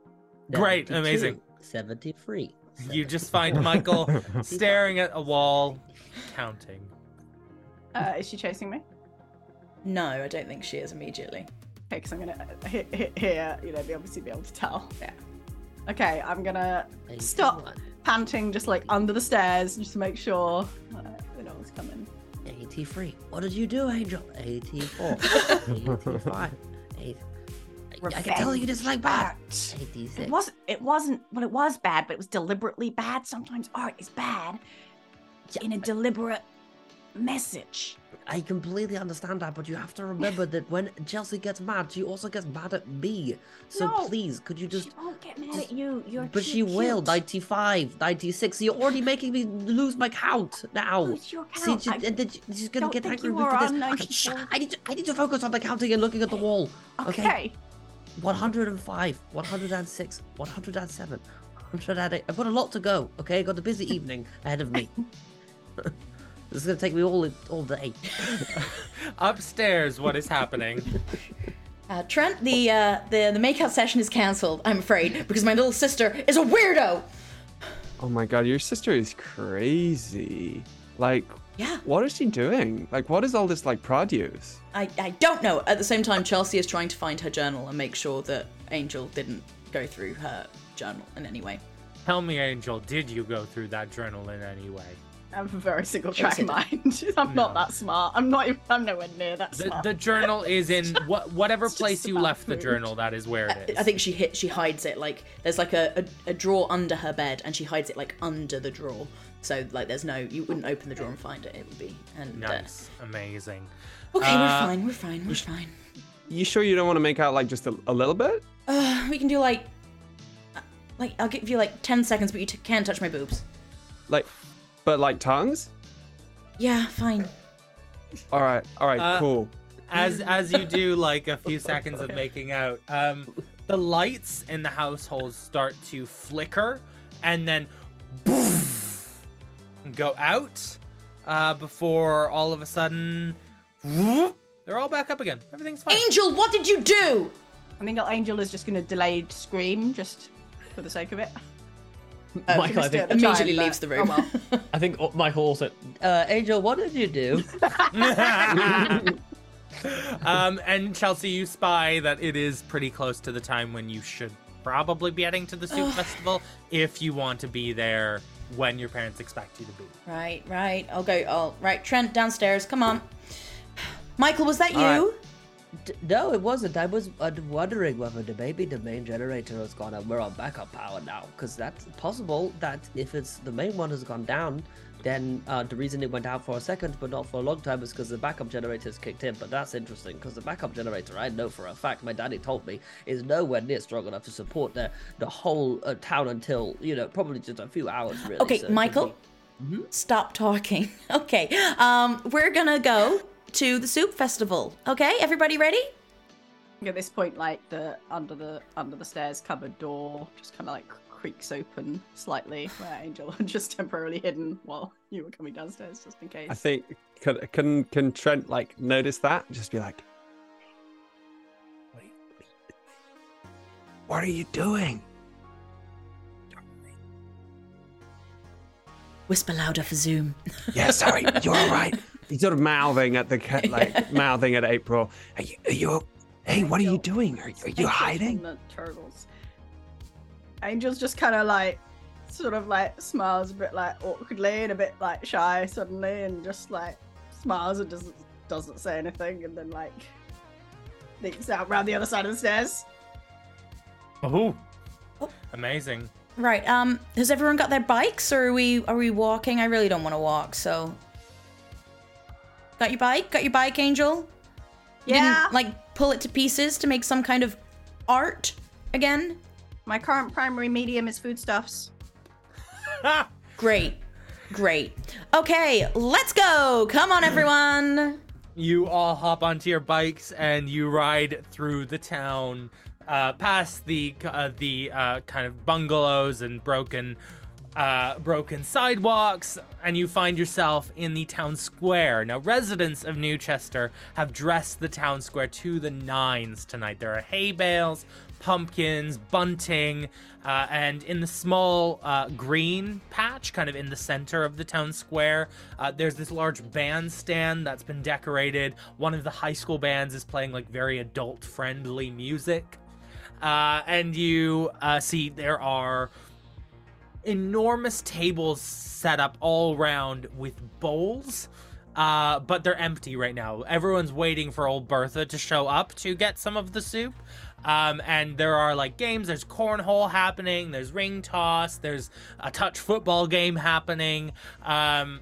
Great, amazing. 73. You just find Michael staring at a wall, counting. Uh, is she chasing me? no, I don't think she is immediately. Okay, because I'm gonna uh, he- he- hear, you know, be obviously be able to tell. Yeah. Okay, I'm gonna stop 81, panting just like under the stairs just to make sure uh, that no one's coming. 83. What did you do, Angel? 84. 85. Eight. I- I can tell you dislike bad. 86. It wasn't. It wasn't. Well, it was bad, but it was deliberately bad. Sometimes art is bad in a deliberate message. I completely understand that, but you have to remember that when Chelsea gets mad, she also gets mad at me. So No, please, could you just. she won't get mad at you. You're But she will. cute. 95, 96. You're already making me lose my count now. It's your See, count. she, I- and then she's gonna don't get angry with me were for on this. Okay, shh, I need to, I need to focus on the counting and looking at the wall. Okay. okay. 105, 106, 107, 108. I've got a lot to go. Okay, I've got a busy evening ahead of me. This is gonna take me all all day. Upstairs, what is happening? Uh, Trent, the uh, the the makeout session is cancelled. I'm afraid because my little sister is a weirdo. Oh my god, your sister is crazy. Like, Yeah. what is she doing? Like, what is all this like produce? I, I don't know. At the same time, Chelsea is trying to find her journal and make sure that Angel didn't go through her journal in any way. Tell me, Angel, did you go through that journal in any way? I have a very single track hidden. mind. I'm not that smart. I'm not even, I'm nowhere near that The, smart. the journal is in what whatever place you about left the journal. That is where it is. I think she hit. She hides it like there's like a, a, a drawer under her bed, and she hides it like under the drawer. So like there's no you wouldn't open the drawer and find it. It would be and uh, nice, amazing. okay, we're Uh, fine. We're fine. We're fine. You sure you don't want to make out like just a, a little bit? Uh, we can do like uh, like I'll give you like ten seconds, but you t- can't touch my boobs. Like, but like tongues? Yeah, fine. All right, all right, Uh, cool. as as you do like a few seconds of making out um the lights in the household start to flicker and then poof, go out uh before all of a sudden whoop, they're all back up again everything's fine Angel, what did you do? I think Angel is just going to delayed scream just for the sake of it. Uh, Michael, I think at the time, Immediately leaves the oh room. well. I think oh, Michael also. Uh, Angel, what did you do? um and chelsea you spy that it is pretty close to the time when you should probably be heading to the soup festival if you want to be there when your parents expect you to be right, right. I'll go. I'll right. Trent downstairs. Come on. Michael, was that you? All right. D- no, it wasn't. I was uh, wondering whether the maybe the main generator has gone out. We're on backup power now, because that's possible that if it's the main one has gone down, then uh, the reason it went out for a second but not for a long time is because the backup generator has kicked in. But that's interesting because the backup generator, I know for a fact, my daddy told me, is nowhere near strong enough to support the the whole uh, town until you know probably just a few hours. Really. Okay, So Michael, be- stop talking. Okay, um, we're gonna go to the soup festival. Okay, everybody ready? At this point, like the under the under the stairs cupboard door just kind of like creaks open slightly, where Angel had just temporarily hidden while you were coming downstairs, just in case. I think can can can Trent like notice that? Just be like, what are you, what are you doing? Whisper louder for Zoom. Yeah, sorry, you're all right. He's sort of mouthing at the cat, like mouthing at April. Are you? Are you? Hey, what are you doing? Are, are you hiding? The turtles. Angel's just kind of like, sort of like smiles a bit like awkwardly and a bit like shy suddenly, and just like smiles and doesn't doesn't say anything, and then like leaps out round the other side of the stairs. oh Oh. amazing Right. Um, has everyone got their bikes, or are we are we walking? I really don't want to walk. So, got your bike? Got your bike, Angel? You Yeah. Didn't, like pull it to pieces to make some kind of art again. My current primary medium is foodstuffs. Great. Great. Okay, let's go. Come on, everyone. you all hop onto your bikes and you ride through the town uh, past the uh, the uh, kind of bungalows and broken uh, broken sidewalks and you find yourself in the town square. Now residents of New Chester have dressed the town square to the nines tonight. There are hay bales pumpkins bunting uh, and in the small uh, green patch kind of in the center of the town square uh, there's this large bandstand that's been decorated. One of the high school bands is playing like very adult friendly music. Uh, and you uh, see there are enormous tables set up all around with bowls uh, but they're empty right now. Everyone's waiting for old bertha to show up to get some of the soup. Um, and there are like games. There's cornhole happening. There's ring toss. There's a touch football game happening. Um,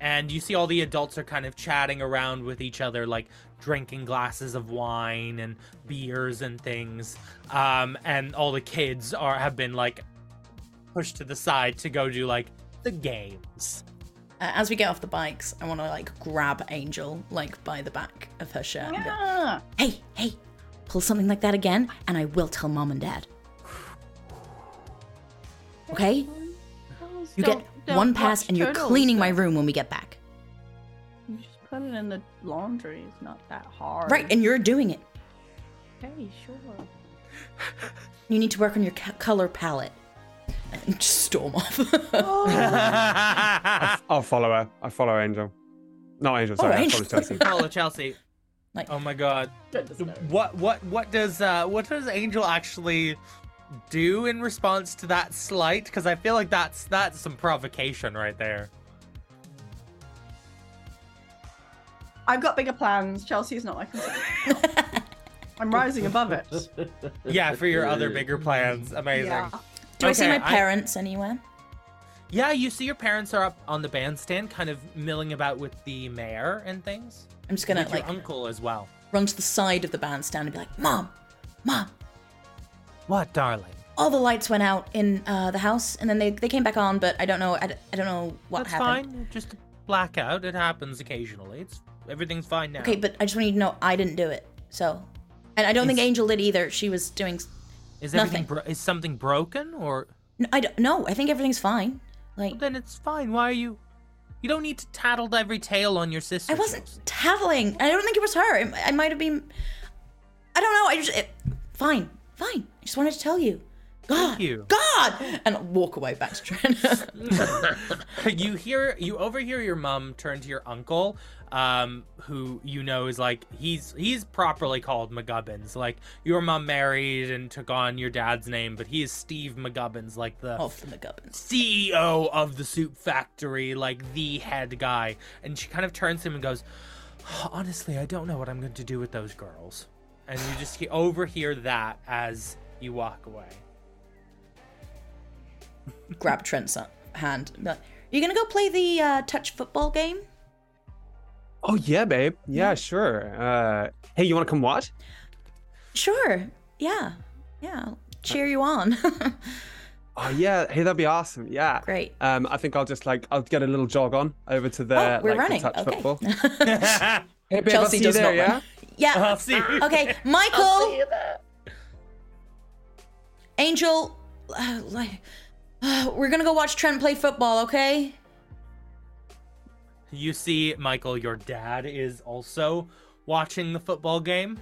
and you see all the adults are kind of chatting around with each other like drinking glasses of wine and beers and things. Um, and all the kids are have been like pushed to the side to go do like the games Uh, as we get off the bikes, I want to like grab Angel like by the back of her shirt. and go, hey, hey, pull something like that again, and I will tell mom and dad. Okay? You Don't- get don't one pass, and you're turtles. cleaning my room when we get back. You just put it in the laundry. It's not that hard. Right, and you're doing it. Okay, sure. You need to work on your ca- color palette. And just storm off. I'll follow her. I follow Angel. Not Angel, sorry. I Angel. follow Chelsea. Follow Chelsea. Like- oh my god. What what what does uh what does Angel actually do in response to that slight? Because I feel like that's that's some provocation right there. I've got bigger plans. Chelsea is not my concern. I'm rising above it. Yeah, for your other bigger plans. Amazing. Yeah. Do I see Okay, my I- parents anywhere? Yeah, you see your parents are up on the bandstand, kind of milling about with the mayor and things. I'm just gonna With like uncle as well. run to the side of the bandstand and be like, "Mom, mom, What, darling? all the lights went out in uh, the house, and then they, they came back on, but I don't know. I, I don't know what That's happened. fine. Just a blackout. It happens occasionally. It's everything's fine now. Okay, but I just want you to know I didn't do it. So, and I don't think Angel did either. She was doing. Is everything bro- is something broken or No, I don't. No, I think everything's fine. Like then it's fine. Why are you? You don't need to tattle every tale on your sister. I wasn't Chelsea. tattling. I don't think it was her. I might have been. I don't know. I just. It, fine, fine. I just wanted to tell you. God, you. God, and walk away back to Trent. you hear you overhear your mom turn to your uncle um who you know is like he's he's properly called mcgubbins like your mom married and took on your dad's name but he is steve mcgubbins like the Off the McGubbins. ceo of the soup factory like the head guy and she kind of turns to him and goes honestly i don't know what i'm going to do with those girls and you just overhear that as you walk away Grab Trent's uh, hand. and be like, you gonna go play the uh, touch football game? Oh, yeah, babe. Yeah, sure. Uh, hey, you want to come watch? Sure. Yeah. Yeah. I'll cheer you on. Oh, yeah. Hey, that'd be awesome. Yeah. Great. Um, I think I'll just like I'll get a little jog on over to the oh, we're like, running. the touch Okay. football. Hey, babe, I'll Chelsea see you does there, not yeah? run. Yeah. i'll see you Okay, Michael. Angel, uh, like, we're gonna go watch Trent play football. Okay. You see, Michael, your dad is also watching the football game.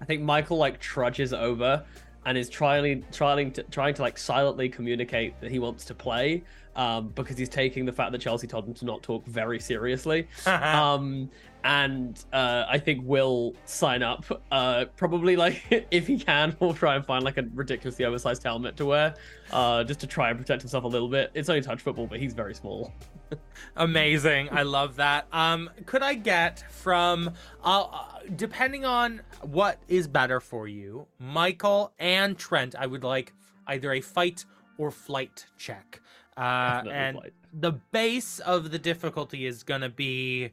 I think Michael like trudges over and is trying trying to trying to like silently communicate that he wants to play um, because he's taking the fact that Chelsea told him to not talk very seriously. um, and uh, I think will sign up. Uh, probably like if he can, we'll try and find like a ridiculously oversized helmet to wear, uh, just to try and protect himself a little bit. It's only touch football, but he's very small. Amazing. I love that. Um, could I get from, uh, uh, depending on what is better for you, Michael and Trent, I would like either a fight or flight check. Uh, and flight. the base of the difficulty is going to be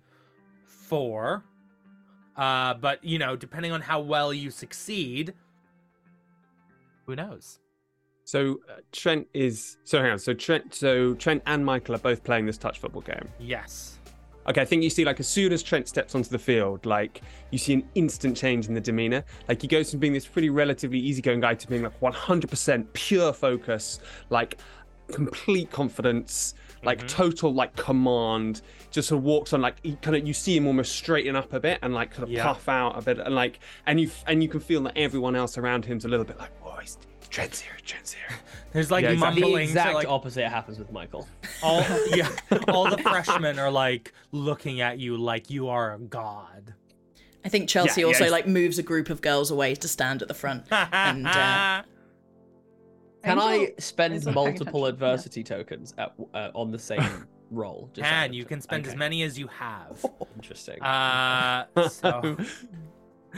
four. Uh, but, you know, depending on how well you succeed, who knows? So uh, Trent is so hang on. So Trent, so Trent and Michael are both playing this touch football game. Yes. Okay, I think you see like as soon as Trent steps onto the field, like you see an instant change in the demeanor. Like he goes from being this pretty relatively easygoing guy to being like 100% pure focus, like complete confidence, like total like command. Just sort of walks on like he kind of you see him almost straighten up a bit and like kind of Yeah. puff out a bit and like and you and you can feel that everyone else around him's a little bit like, oh, he's Trent's here, Trent's here. There's like Yeah, exactly. The mumbling to exact like opposite happens with Michael. all yeah all the freshmen are like looking at you like you are a god I think Chelsea Yeah, also yeah. like moves a group of girls away to stand at the front. And uh, Can I spend isn't multiple attention, yeah. adversity tokens at, uh, on the same roll? Just out and of you can spend as many as you have Interesting. uh so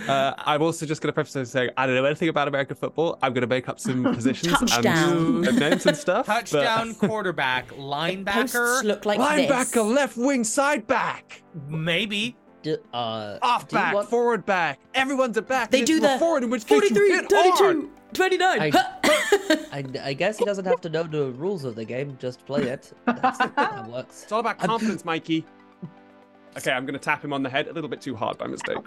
Uh, I'm also just going to preface this saying I don't know anything about American football. I'm going to make up some positions Touchdown. and names and stuff. but- touchdown quarterback posts linebacker look like linebacker, this. left wing, side back, maybe D- uh, off back, want- forward back. Everyone's a back. They do it's the forward, in which case you 43, hit hard. 32, 29. I- Huh. I, I guess he doesn't have to know the rules of the game, just play it. That's, that works. It's all about confidence, Mikey. Okay, I'm going to tap him on the head a little bit too hard by mistake.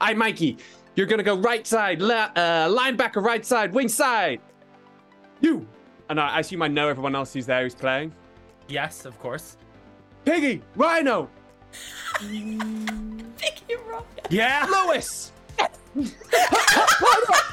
Hi, Mikey. You're going to go right side, le- uh, linebacker, right side, wing side. You. And I, I assume I know everyone else who's there who's playing. yes of course Piggy, Rhino, Piggy Rhino. Yeah. Lewis.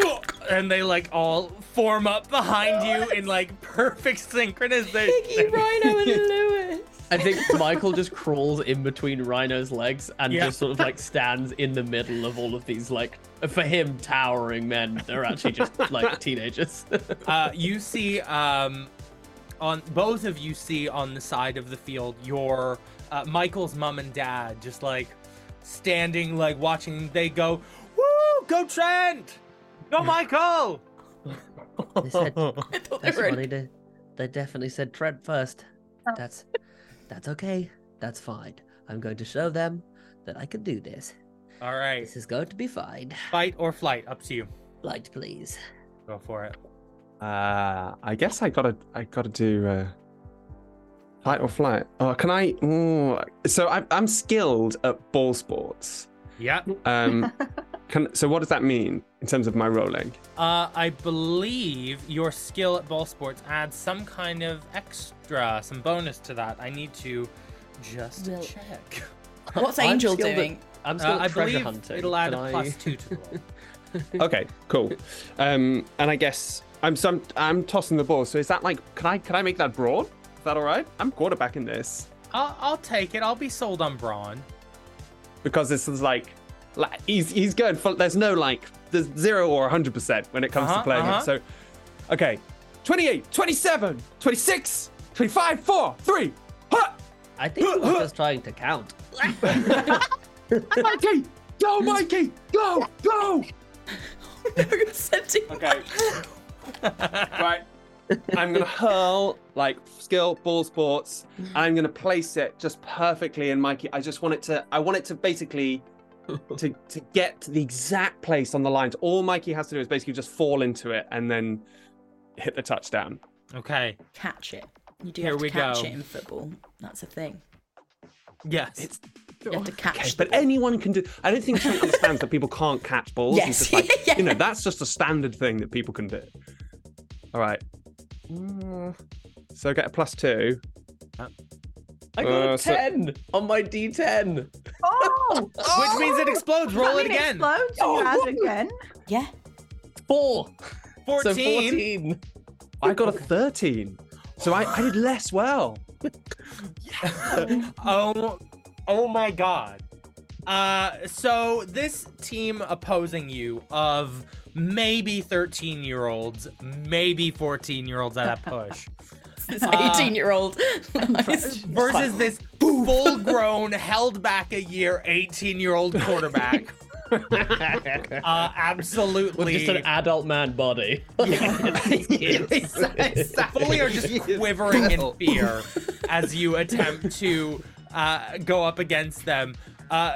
and they like all form up behind you in like perfect synchronization. Piggy Rhino and Lewis. I think Michael just crawls in between Rhino's legs and Yeah. just sort of like stands in the middle of all of these like for him towering men. They're actually just like teenagers. uh, you see um, on both of you see on the side of the field your uh, Michael's mom and dad just like standing like watching. They go, "Woo, go Trent, go Michael." They said, I thought they that's were. funny. They, they definitely said Trent first. That's that's okay. That's fine. I'm going to show them that I can do this. All right, This is going to be fine. fight or flight, up to you. Light, please. Go for it. Uh, I guess I gotta, I gotta do uh, fight or flight. Oh, can I? ooh, so I'm, I'm skilled at ball sports. Yeah. Um, can so what does that mean in terms of my rolling? Uh, I believe your skill at ball sports adds some kind of extra, some bonus to that. I need to just Well- check. What's I'm Angel skilled at- doing? I'm Uh, still I treasure believe hunting. it'll add Can a I- plus two to the roll. Okay, cool. Um, and I guess I'm some, I'm tossing the ball. So is that like, can I, can I make that broad? Is that all right? I'm quarterback in this I'll, I'll take it. I'll be sold on Braun. because this is like, like he's he's going for. There's no like, there's zero or 100 percent when it comes Uh-huh, to playing uh-huh. it. So, okay, 28, 27, 26, 25, 4, 3. Ha! I think he was just trying to count. Mikey, go, Mikey, go, go. You're sending Okay. right. I'm gonna hurl like skill ball sports. I'm gonna place it just perfectly in Mikey. I just want it to. I want it to basically to to get to the exact place on the lines. All Mikey has to do is basically just fall into it and then hit the touchdown. Okay. catch it. You do Here have to we catch go. it in football. That's a thing. Yes. It's You have to catch. okay, but ball. anyone can do. I don't think Trent understands that people can't catch balls. He's Yes. just like, Yeah. you know, that's just a standard thing that people can do. All right. Mm, So get a plus two. I got Uh, a so- 10 on my D10. Oh, Which means it explodes. Roll it again. Explodes. You add again. yeah. Four. 14. So 14. I got a 13. So I, I did less well. oh, oh my god. Uh, so this team opposing you of maybe 13 year olds, maybe 14 year olds at a push, This 18 year old. versus this full grown, held back a year 18 year old quarterback. uh, absolutely. With just an adult man body. fully are just quivering in fear as you attempt to uh, go up against them. Uh,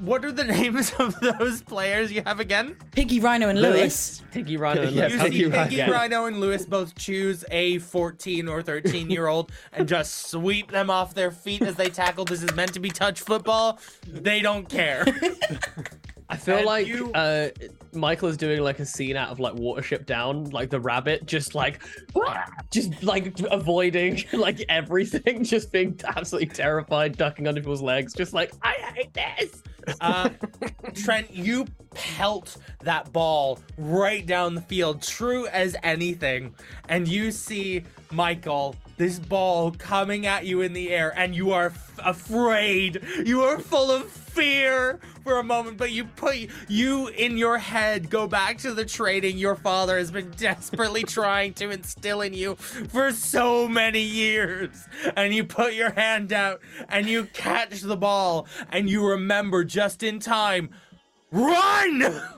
what are the names of those players you have again? Piggy Rhino and Lewis. Piggy Rhino and Yeah, You Lewis. see Piggy Piggy, Rhino. Rhino, and Lewis both choose a 14 or 13 year old and just sweep them off their feet as they tackle. This is meant to be touch football. They don't care. I feel And like you- uh, Michael is doing like a scene out of like Watership Down, like the rabbit, just like, just like avoiding like everything, just being absolutely terrified, ducking under people's legs, just like I hate this. Uh, Trent, you pelt that ball right down the field, true as anything. And you see Michael, this ball coming at you in the air, and you are f- afraid. You are full of fear for a moment, but you put you in your head go back to the training your father has been desperately trying to instill in you for so many years. And you put your hand out and you catch the ball and you remember just in time run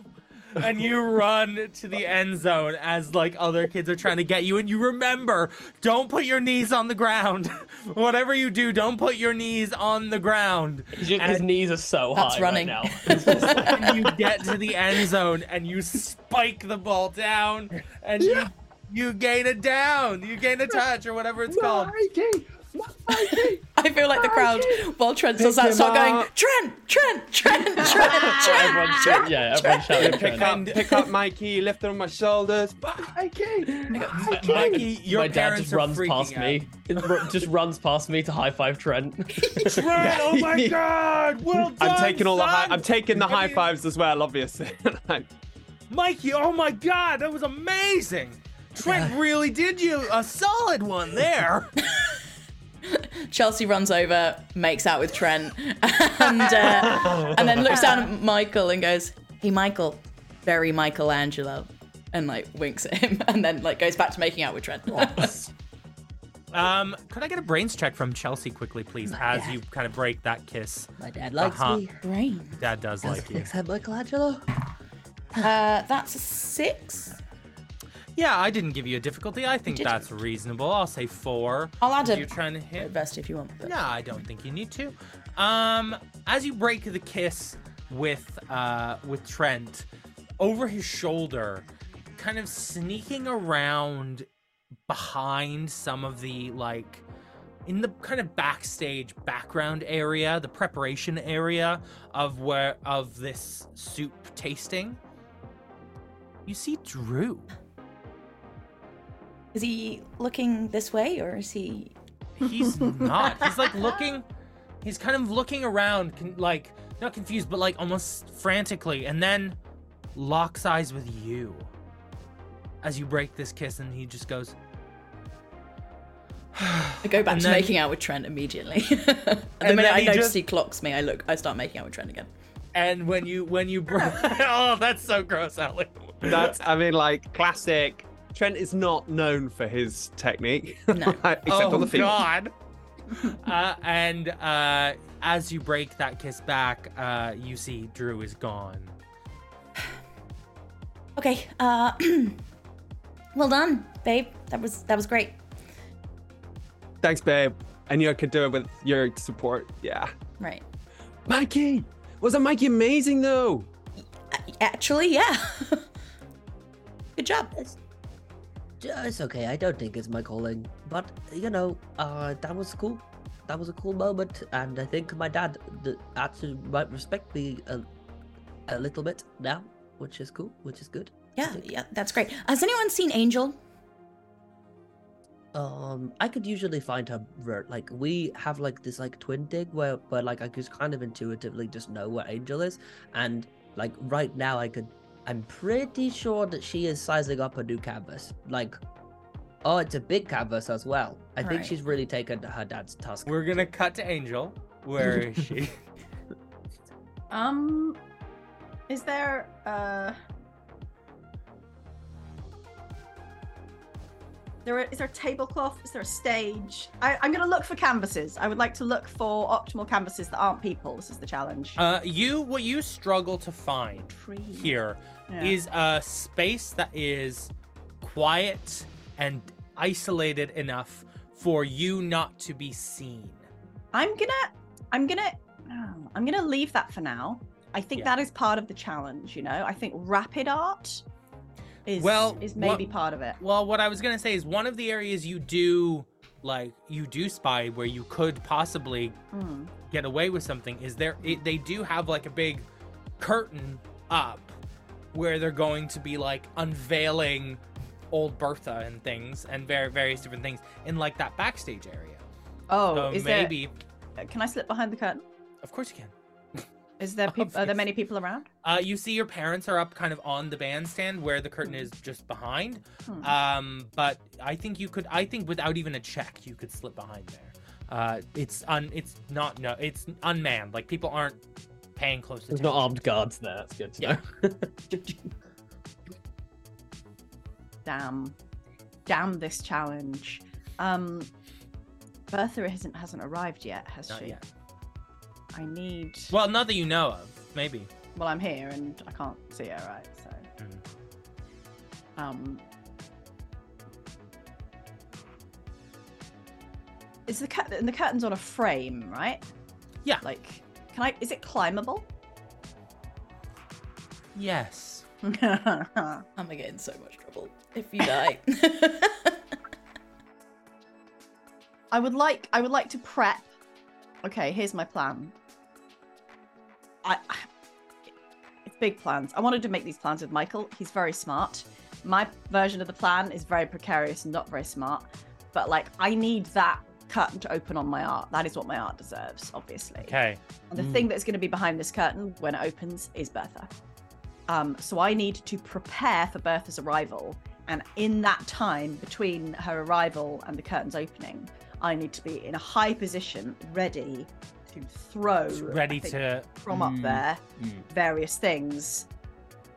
and you run to the end zone as like other kids are trying to get you and you remember don't put your knees on the ground whatever you do don't put your knees on the ground His, his knees are so That's high running. right now. and you get to the end zone and you spike the ball down and you you gain a down you gain a touch or whatever it's called Mikey, Mikey. I feel like the crowd, while Trent does that, him start going, Trent, Trent, Trent, Trent, Trent, Trent. everyone shout, yeah, everyone shouting. Pick Trent. up, pick up Mikey, lift him on my shoulders. Mikey! Mikey, your My dad just runs past me. Just runs past me to high five Trent. Trent, oh my god, well done, I'm taking all the high! I'm taking the high fives as well, obviously. Mikey, oh my god, that was amazing. Trent really did you a solid one there. Chelsea runs over, makes out with Trent, and uh, and then looks down at Michael and goes, "Hey, Michael, very Michelangelo," and like winks at him, and then like goes back to making out with Trent. Um, could I get a brains check from Chelsea quickly, please, as dad. you kind of break that kiss? My dad likes Uh-huh. me. Brain. Dad does like you. Except Michelangelo. Uh, that's a six. Yeah, I didn't give you a difficulty. I think that's reasonable. I'll say four. I'll add If a- You're trying to hit. Vest if you want. But... No, I don't think you need to. Um, as you break the kiss with uh with Trent, over his shoulder, kind of sneaking around behind some of the like in the kind of backstage background area, the preparation area of where of this soup tasting. You see Drew. Is he looking this way or is he? He's not. He's like looking. He's kind of looking around, con- like not confused, but like almost frantically, and then locks eyes with you as you break this kiss, and he just goes. I go back And to then- making out with Trent immediately. the minute I notice just- he clocks me, I look. I start making out with Trent again. And when you when you break, oh, that's so gross, Alec. that's, I mean, like, classic. Trent is not known for his technique. No. Except oh on the feet. God. uh, and uh, as you break that kiss back, uh, you see Drew is gone. Okay. Uh, well done, babe. That was that was great. Thanks, babe. I knew I could do it with your support. Yeah. Right. Mikey! Wasn't Mikey amazing, though? Actually, yeah. Good job. It's okay. I don't think it's my calling, but you know, uh, that was cool. That was a cool moment, and I think my dad actually might respect me a, a little bit now, which is cool, which is good. Yeah, yeah, that's great. Has anyone seen Angel? Um, I could usually find her. Like we have like this like twin dig where where like I just kind of intuitively just know where Angel is, and like right now I could. I'm pretty sure that she is sizing up a new canvas. Like, oh, it's a big canvas as well. I think she's really taken to her dad's task. We're gonna cut to Angel. Where is she? Um, is there uh, there a, is there a tablecloth? Is there a stage? I, I'm gonna look for canvases. I would like to look for optimal canvases that aren't people. This is the challenge. Uh, you what you struggle to find Tree. here is a space that is quiet and isolated enough for you not to be seen. I'm gonna, I'm gonna, oh, I'm gonna leave that for now. I think Yeah. that is part of the challenge. You know, I think rapid art is Well, is what- maybe part of it. Well, what I was gonna say is one of the areas you do like you do spy where you could possibly Mm. get away with something is there it, they do have like a big curtain up where they're going to be like unveiling old Bertha and things and ver- various different things in like that backstage area. Oh, so is maybe there? Can I slip behind the curtain? of course you can. Is there peop- are there many people around? Uh, you see your parents are up kind of on the bandstand where the curtain is just behind. Hmm. Um, but I think you could. I think without even a check, you could slip behind there. Uh, it's un. It's not. No. It's unmanned. Like people aren't paying close There's attention. no armed guards there. That's good to Yeah. know. Damn, damn this challenge. Um, Bertha hasn't hasn't arrived yet, has Not she? yet. I need. Well, not that you know of. Maybe. Well, I'm here and I can't see her, right? So, Mhm. um, is the cur- and the curtain's on a frame, right? Yeah. Like, can I? Is it climbable? Yes. I'm gonna get in so much trouble if you die. I would like I would like to prep Okay, here's my plan. I, it's big plans. I wanted to make these plans with Michael. He's very smart. My version of the plan is very precarious and not very smart. But like, I need that curtain to open on my art. That is what my art deserves, obviously. Okay. And the Mm. thing that's going to be behind this curtain when it opens is Bertha. Um, so I need to prepare for Bertha's arrival. And in that time between her arrival and the curtain's opening, I need to be in a high position, ready to throw, Ready think, to. from up Mm, there mm. various things.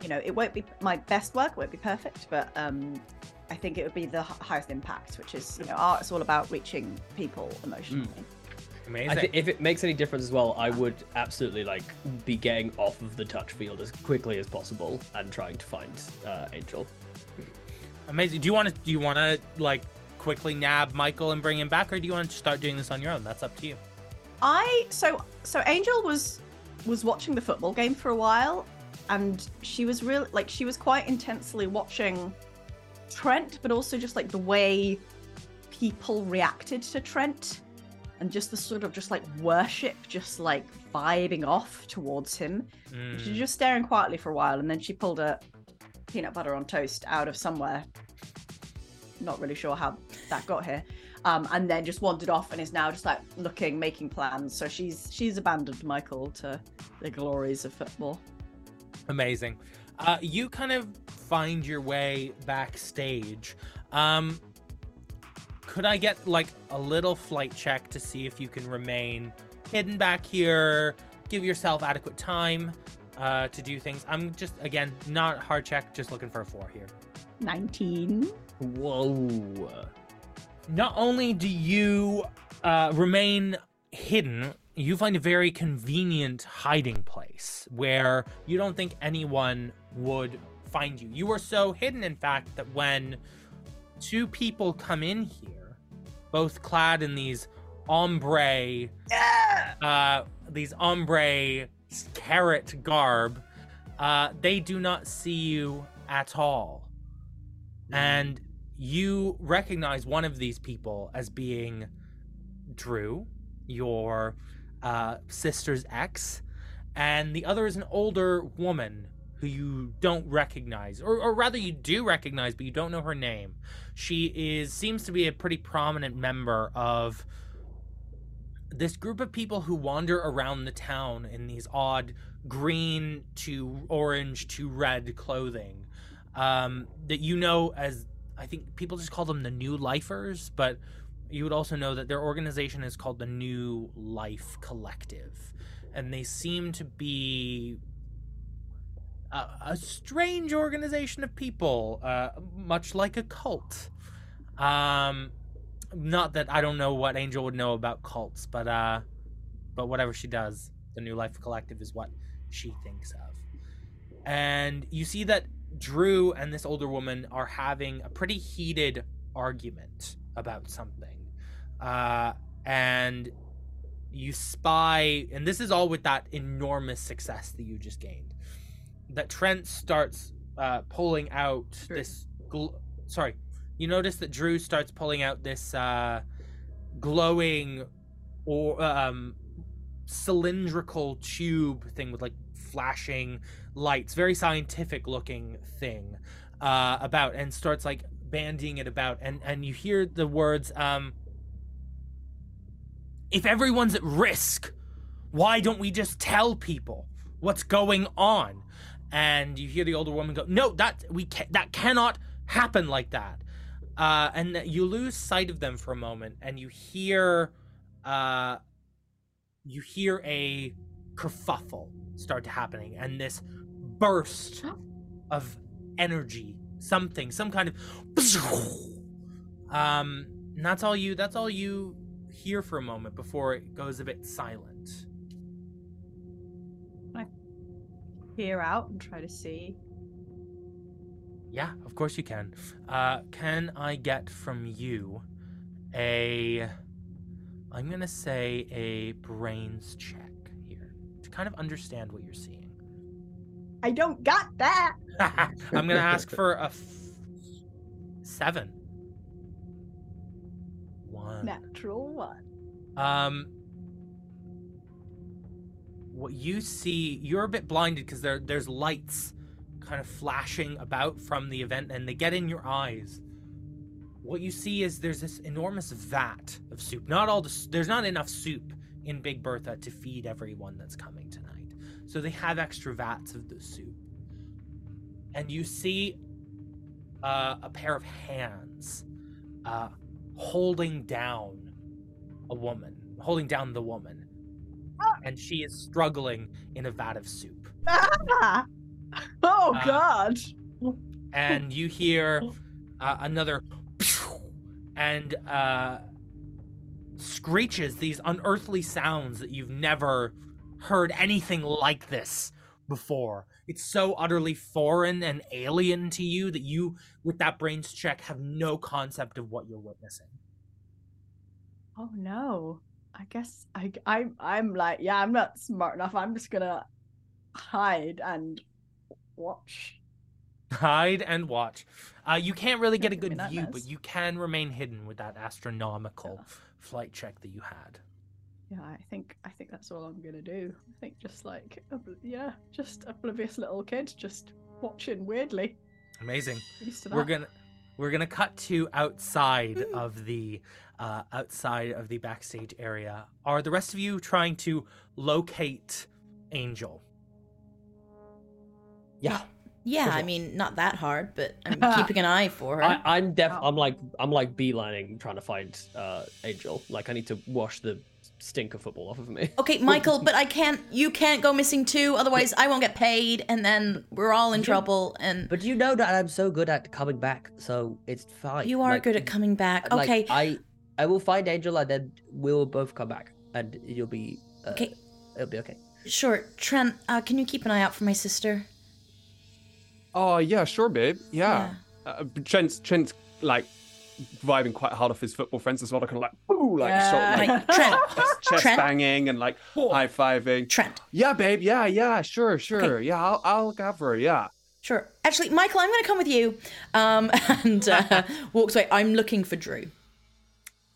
You know, it won't be my best work, it won't be perfect, but um, I think it would be the highest impact, which is, you know, art is all about reaching people emotionally. Amazing. I think if it makes any difference as well, I would absolutely like be getting off of the touch field as quickly as possible and trying to find uh, Angel. Amazing. Do you want to? Do you want to like quickly nab Michael and bring him back, or do you want to start doing this on your own? That's up to you. I so so Angel was was watching the football game for a while and she was really like she was quite intensely watching Trent but also just like the way people reacted to Trent and just the sort of just like worship just like vibing off towards him. Mm. She was just staring quietly for a while and then she pulled a peanut butter on toast out of somewhere. Not really sure how that got here. Um, and then just wandered off and is now just like looking, making plans. So she's she's abandoned Michael to the glories of football. Amazing. Uh, you kind of find your way backstage. Um, could I get like a little flight check to see if you can remain hidden back here? Give yourself adequate time uh, to do things. I'm just again not hard check, just looking for a four here. 19. Whoa. Not only do you uh, remain hidden, you find a very convenient hiding place where you don't think anyone would find you. You are so hidden, in fact, that when two people come in here, both clad in these ombre, uh, these ombre carrot garb, uh, they do not see you at all. And you recognize one of these people as being Drew, your uh, sister's ex, and the other is an older woman who you don't recognize, or, or rather, you do recognize, but you don't know her name. She is seems to be a pretty prominent member of this group of people who wander around the town in these odd green to orange to red clothing um, that you know as I think people just call them the New Lifers, but you would also know that their organization is called the New Life Collective, and they seem to be a, a strange organization of people, uh, much like a cult. Um, not that I don't know what Angel would know about cults, but uh, but whatever she does, the New Life Collective is what she thinks of. And you see that Drew and this older woman are having a pretty heated argument about something. Uh, and you spy, and this is all with that enormous success that you just gained. That Trent starts uh, pulling out Drew. this. Gl- sorry, you notice that Drew starts pulling out this uh, glowing or um, cylindrical tube thing with like flashing lights, very scientific looking thing uh, about, and starts like bandying it about, and and you hear the words, um, "If everyone's at risk, why don't we just tell people what's going on?" And you hear the older woman go, "No, that we ca- that cannot happen like that." Uh, and you lose sight of them for a moment, and you hear, uh, you hear a kerfuffle start to happening, and this burst of energy, something, some kind of, um, and that's all you. That's all you hear for a moment before it goes a bit silent. Peer out and try to see. Yeah, of course you can. Uh, can I get from you a. I'm going to say a brains check here to kind of understand what you're seeing. I don't got that. I'm going to ask for a f- seven. One. Natural one. Um, what you see, you're a bit blinded because there there's lights kind of flashing about from the event, and they get in your eyes. What you see is there's this enormous vat of soup. Not all the there's not enough soup in Big Bertha to feed everyone that's coming tonight, so they have extra vats of the soup. And you see uh, a pair of hands uh, holding down a woman, holding down the woman, and she is struggling in a vat of soup. Ah! Oh Uh, God! and you hear uh, another and uh, screeches these unearthly sounds that you've never heard anything like this before it's so utterly foreign and alien to you that you with that brains check have no concept of what you're witnessing Oh no! I guess I I I'm like yeah I'm not smart enough. I'm just gonna hide and watch. hide and watch uh, you can't really get a good view but you can remain hidden with that astronomical flight check that you had Yeah, I think I think that's all I'm gonna do. I think just like obl- yeah, just oblivious little kid, just watching weirdly. amazing we're gonna we're gonna cut to outside of the uh, outside of the backstage area. Are the rest of you trying to locate Angel? Yeah. Yeah, I mean, not that hard, but I'm keeping an eye for her. I, I'm def. Wow. I'm like I'm like beelining trying to find uh, Angel. Like I need to wash the stink of football off of me. Okay, Michael, but I can't. You can't go missing too. Otherwise, I won't get paid, and then we're all in You- trouble. And But you know that I'm so good at coming back, so it's fine. you are Like, good at coming back. like, Okay, I I will find Angel and then we'll both come back and you'll be uh, Okay. It'll be okay. sure. Trent, uh, can you keep an eye out for my sister? Oh yeah, sure, babe. Yeah. Uh, Trent's Trent's like vibing quite hard off his football friends as well. Kind of like, ooh, like Yeah. sort of like Like, Trent, chest, chest Trent? banging and like high fiving. Trent. Yeah, babe. Yeah, yeah, sure, sure. Yeah, I'll, I'll have her. Yeah. Sure. Actually, Michael, I'm going to come with you. Um, and uh, walks away. I'm looking for Drew.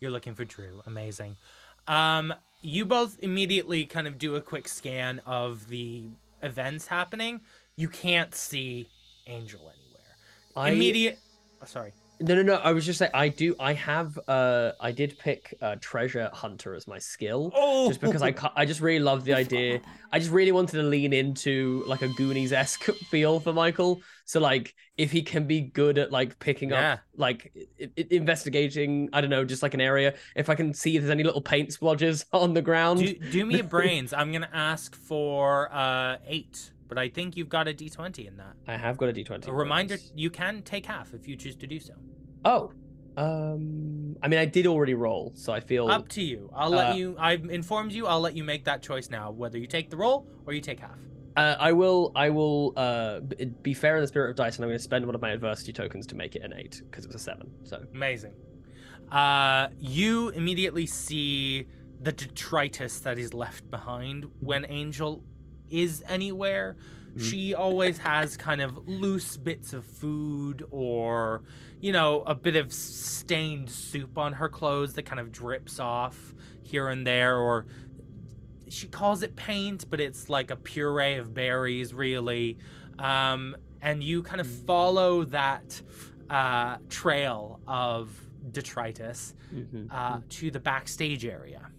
You're looking for Drew. Amazing. Um, you both immediately kind of do a quick scan of the events happening. You can't see Angel anywhere. I Immediate. Oh, sorry. No, no, no. I was just saying, I do. I have. Uh, I did pick uh, treasure hunter as my skill, Oh, just because I. I just really love the idea. I just really wanted to lean into like a Goonies esque feel for Michael. So like, if he can be good at like picking Yeah. up, like i- i- investigating, I don't know, just like an area. If I can see if there's any little paint splodges on the ground. do, do me a brains. I'm gonna ask for uh eight, but I think you've got a D20 in that. I have got a d20. A reminder: you can take half if you choose to do so. Oh, um, I mean, I did already roll, so I feel. Up to you. I'll let Uh, you. I've informed you. I'll let you make that choice now, whether you take the roll or you take half. Uh, I will. I will uh, be fair in the spirit of dice, and I'm going to spend one of my adversity tokens to make it an eight because it was a seven. So Amazing. Uh, you immediately see the detritus that is left behind when Angel is anywhere. Mhm. She always has kind of loose bits of food or, you know, a bit of stained soup on her clothes that kind of drips off here and there, or she calls it paint, but it's like a puree of berries, really. Um, and you kind of follow that uh, trail of detritus Mhm. uh, to the backstage area.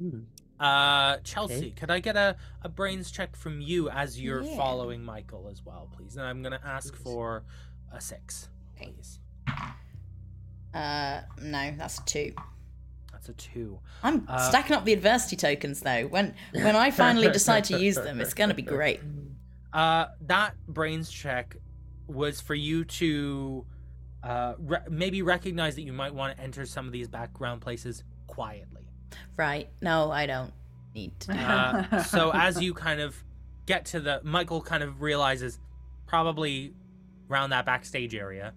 Mm. Uh, Chelsea, Okay. could I get a, a brains check from you as you're Yeah. following Michael as well, please? And I'm gonna ask for a six, Okay. please. Uh, no, that's a two. That's a two. I'm Uh, stacking up the adversity tokens though. When when I finally decide to use them, it's going to be great. Uh, that brains check was for you to uh, re- maybe recognize that you might want to enter some of these background places quietly. Right? No, I don't need to. Do Uh, so as you kind of get to the Michael kind of realizes probably around that backstage area,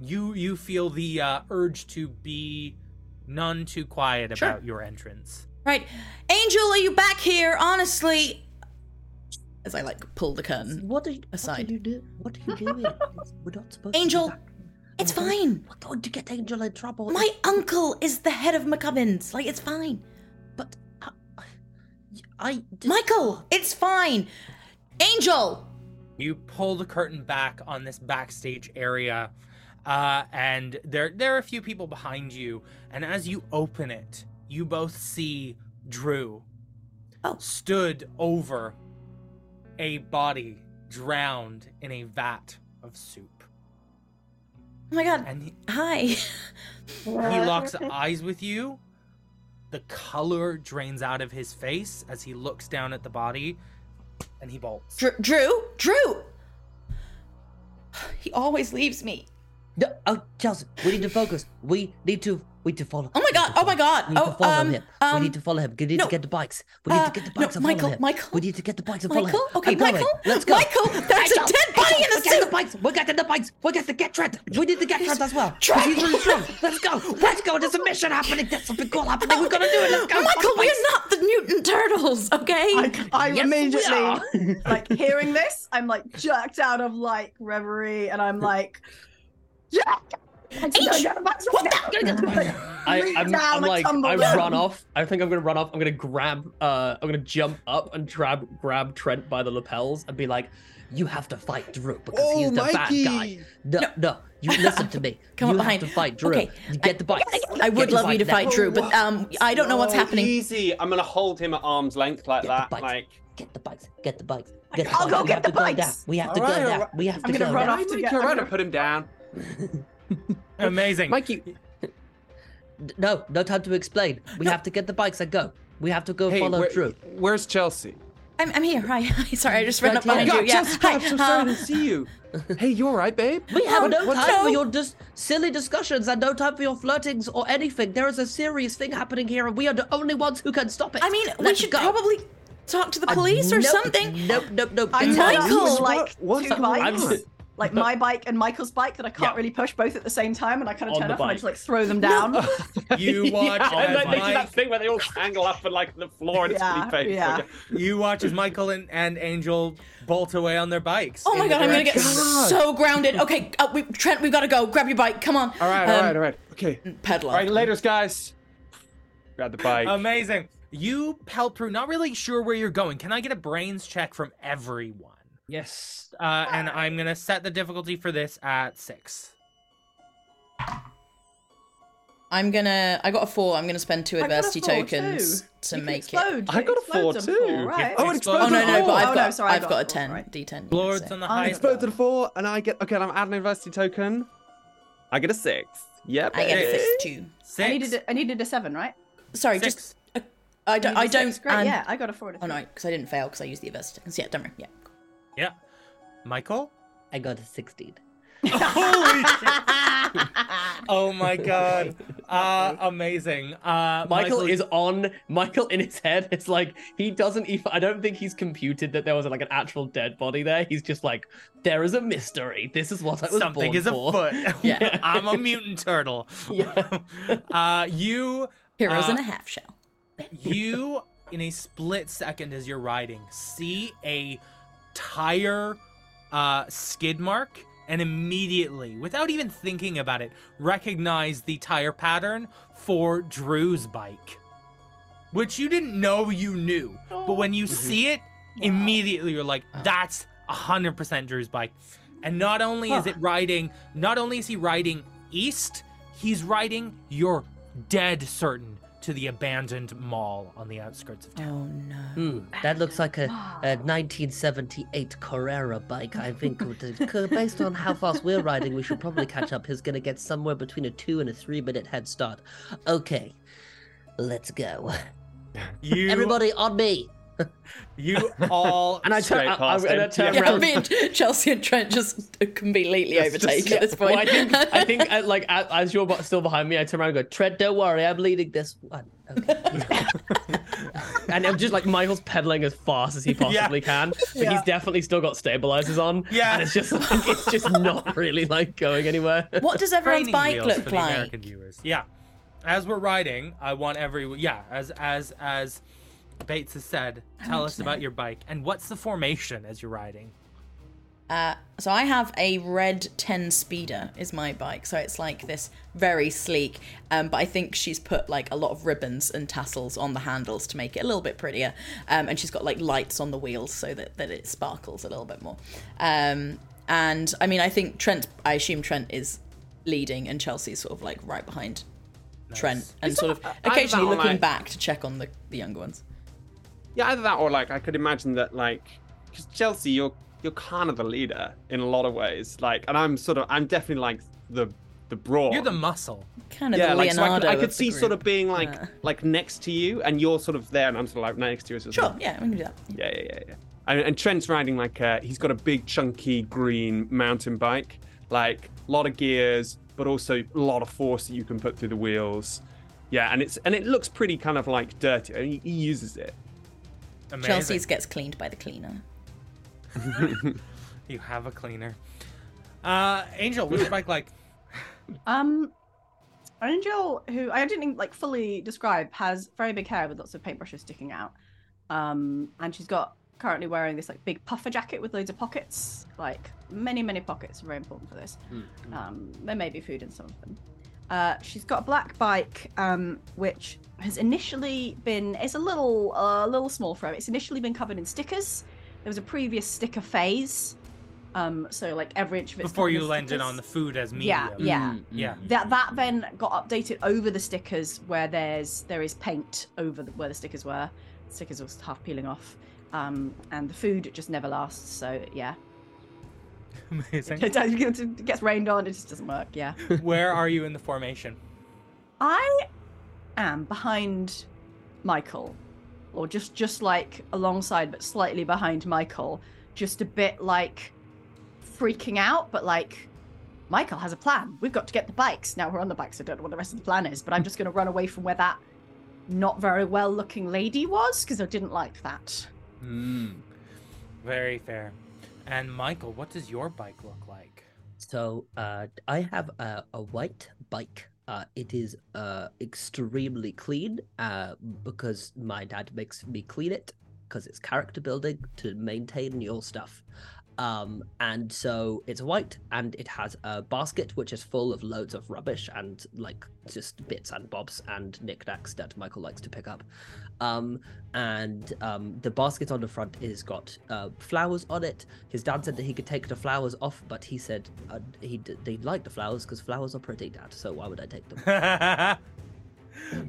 you you feel the uh, urge to be none too quiet Sure. about your entrance. Right, Angel, are you back here? Honestly, as I like pull the curtain. What are you, Aside. What are you, do, what are you doing? We're not supposed Angel, to be back. It's fine. We're going to get Angel in trouble. My uncle is the head of McCubbins. Like it's fine. But uh, y- I just- Michael, it's fine. Angel. You pull the curtain back on this backstage area, uh, and there there are a few people behind you. And as you open it, you both see Drew, Oh. stood over a body drowned in a vat of soup, Oh my god. and he, Hi. he locks eyes with you. The color drains out of his face as he looks down at the body, and he bolts. Drew, Drew, Drew. He always leaves me. No, oh, Chelsea, we need to focus. We need to. We need to follow. Oh my god, oh my god. We need Oh, to follow um, him. um, we need to follow him. We need no, to get the bikes. We need uh, to get the no, bikes and Michael, follow him. Michael? We need to get the bikes and follow Michael? him. Okay, I'm going. Michael? Let's go. Michael, there's a Angel, dead body Angel, in the we got the bikes. We got the bikes. We got to get Trent. We need to get Trent as well. well. 'cause He's really strong. Let's go. Let's go. There's a mission happening. There's something cool happening. We've got to do it. Let's go. Michael, we're not the mutant turtles, okay? I, I Yes, we immediately are. like hearing this, I'm like jerked out of like reverie, and I'm like, yeah. I just gotta get the box right now. Like, I, reach I'm, I'm like, I run off. I think I'm gonna run off. I'm gonna grab, uh, I'm gonna jump up and grab, grab Trent by the lapels and be like, You have to fight Drew because Oh, he's the Mikey! bad guy. No, no, you listen to me. Come you on behind. have to fight Drew. Okay, You get the bikes. I would love you to bike fight now. Drew, but um, I don't know what's Oh, happening. Easy. I'm gonna hold him at arm's length like Get that. Like Get the bikes. Get the bikes. Get the I'll bikes. go we get the bikes. We have to Alright, go down. alright. We have to I'm go gonna run off to get- you're I'm gonna- put him down. Amazing. Mikey, No, no time to explain. We have to get the bikes and go. We have to go hey, follow where- Drew. where's Chelsea? I'm, I'm here. Hi. Hi. Sorry, I just ran up Right behind here. you. Yeah. Chelsea, Hi. I'm so sorry uh, to see you. hey, you all right, babe? We have Oh, no what's time up? for your dis- silly discussions and no time for your flirtings or anything. There is a serious thing happening here, and we are the only ones who can stop it. I mean, we Let's should go. probably talk to the Uh, police or nope, something. Nope, nope, nope. I'm It's tied fine. up Michael! like What- what's two going bikes, on? Like my bike and Michael's bike that I can't Yeah. really push both at the same time, and I kind of On turn the off and I just like throw them down. You watch Yeah, and as they, they do that thing where they all tangle up and like the floor and it's Yeah, really painful. yeah. you watch as Michael and, and Angel bolt away on their bikes. Oh my god, I'm gonna get so grounded. Okay, uh, we, Trent, we've got to go. Grab your bike. Come on. All right, all Um, right, all right. Okay. Peddler. All right, laters, guys. Grab the bike. Amazing. You pelt through, not really sure where you're going. Can I get a brains check from everyone? Yes. Uh, and I'm gonna set the difficulty for this at six. I'm gonna. I got a four. I'm gonna spend two I got a adversity four, tokens too. to You can make it. I got a Explode four, them too. four, right? Oh, it Explode- Oh no, no, but I've oh, got. no, sorry, I I've got got a a four, ten right. d10. Lords on the I highest. Explode to the four, and I get okay. I'm adding an adversity token. I get a six. Yep. I get a Six. six too. Six. I needed a, I needed a seven, right? Sorry, Six. just. I don't. I needed a don't. six. Great, and- yeah, I got a four. and a Oh no, because I didn't fail because I used the adversity tokens. Yeah, don't worry. Yeah. Yeah. Michael. I got a 16. Holy shit. Oh my god. Uh amazing. Uh Michael, is on. Michael in his head. It's like he doesn't even. I don't think he's computed that there was like an actual dead body there. He's just like, there is a mystery. This is what I was something born is for. afoot. Yeah. I'm a mutant turtle. Yeah. uh you Heroes Uh, in a half shell. you in a split second as you're riding see a tire uh skid mark and immediately without even thinking about it recognize the tire pattern for drew's bike which you didn't know you knew but when you see it immediately you're like that's 100% drew's bike. And not only is it riding not only is he riding east he's riding you're dead certain to the abandoned mall on the outskirts of town Oh no. Hmm, that looks like a, a 1978 Carrera bike. I think, with based on how fast we're riding, we should probably catch up. He's gonna get somewhere between a two and a three minute head start. Okay, let's go. you Everybody on me. You all And I turn. Straight I, I'm past turn Yeah, around. me and Chelsea and Trent just completely Yes, just- overtake at this point. Well, I think I think uh, like as you're still behind me, I turn around and go, Trent, don't worry, I'm leading this one. Okay. and I'm just like Michael's pedaling as fast as he possibly can, but Yeah. he's definitely still got stabilizers on. Yeah. and it's just like it's just not really like going anywhere. what does everyone's bike wheels look for the like? American viewers. Yeah. As we're riding, I want every yeah, as as as Bates has said, tell us to about your bike and what's the formation as you're riding. Uh, so I have a red 10 speeder is my bike. So it's like this very sleek. Um, but I think she's put like a lot of ribbons and tassels on the handles to make it a little bit prettier. Um, and she's got like lights on the wheels so that, that it sparkles a little bit more. Um, and I mean, I think Trent, I assume Trent is leading and Chelsea's sort of like right behind Trent and sort of occasionally looking like- back to check on the, the younger ones. Yeah, either that or like I could imagine that like because Chelsea, you're you're kind of the leader in a lot of ways. Like, and I'm sort of I'm definitely like the the broad. You're the muscle. Kind of yeah, the like so I could, I could see sort of being like Uh. like next to you, and you're sort of there, and I'm sort of like next to you as well. Sure, yeah, we can do that. Yeah, yeah, yeah, yeah. And, and Trent's riding like a, he's got a big chunky green mountain bike, like a lot of gears, but also a lot of force that you can put through the wheels. Yeah, and it's and it looks pretty kind of like dirty. I mean, he uses it. Amazing. Chelsea's gets cleaned by the cleaner. You have a cleaner. Uh, Angel, what's your bike like? Um, Angel, who I didn't like fully describe, has very big hair with lots of paintbrushes sticking out. Um, and she's got currently wearing this like big puffer jacket with loads of pockets, like many many pockets. Very important for this. Um, there may be food in some of them. Uh, she's got a black bike, um, which has initially been it's a little a little small for her. It's initially been covered in stickers. There was a previous sticker phase. Um, so like every inch of it's Before covered you in landed on the food as Yeah, medium. yeah. Yeah. That that then got updated over the stickers where there's there is paint over the, where the stickers were. Stickers were half peeling off, um, and the food just never lasts. So yeah, Amazing. it gets rained on. It just doesn't work. Yeah, Where are you in the formation? I am behind Michael, or just just like alongside, but slightly behind Michael. Just a bit like freaking out, but like Michael has a plan. We've got to get the bikes. Now we're on the bikes. I don't know what the rest of the plan is, but I'm just going to run away from where that not very well looking lady was because I didn't like that. Hmm. Very fair. And Michael, what does your bike look like? So uh, I have a, a white bike. Uh, it is uh, extremely clean uh, because my dad makes me clean it because it's character building to maintain your stuff. Um, and so it's white and it has a basket which is full of loads of rubbish and like just bits and bobs and knickknacks that Michael likes to pick up. Um, and um, the basket on the front is got uh, flowers on it. His dad said that he could take the flowers off, but he said uh, he d- they like the flowers because flowers are pretty, Dad. So why would I take them?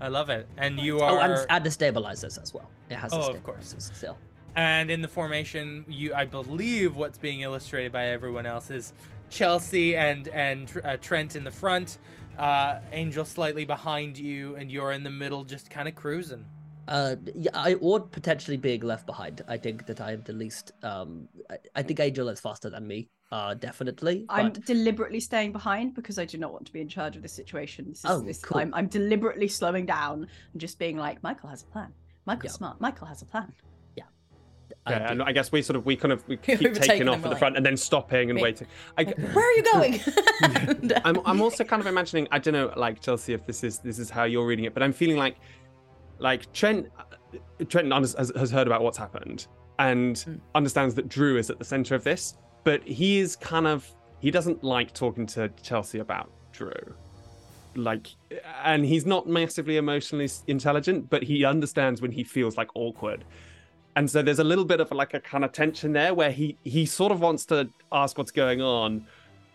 I love it. And you Oh, are and, and the stabilizers as well. It has Oh, of course. still. And in the formation, you I believe what's being illustrated by everyone else is Chelsea and and uh, Trent in the front, uh, Angel slightly behind you, and you're in the middle, just kind of cruising. Uh, yeah, I or potentially being left behind. I think that I am the least. Um, I, I think Angel is faster than me. Uh, definitely. I'm deliberately staying behind because I do not want to be in charge of this situation. This is, Oh, this, cool. I'm, I'm deliberately slowing down and just being like, Michael has a plan. Michael's Yeah. smart. Michael has a plan. Yeah, and I guess we sort of we kind of we keep taking off at the like- front and then stopping and Wait. waiting. I, Where are you going? And, uh, I'm I'm also kind of imagining I don't know like Chelsea if this is this is how you're reading it, but I'm feeling like like Trent Trent has, has has heard about what's happened and Mm. understands that Drew is at the center of this, but he is kind of he doesn't like talking to Chelsea about Drew. Like and he's not massively emotionally intelligent, but he understands when he feels like awkward. And so there's a little bit of like a kind of tension there where he he sort of wants to ask what's going on,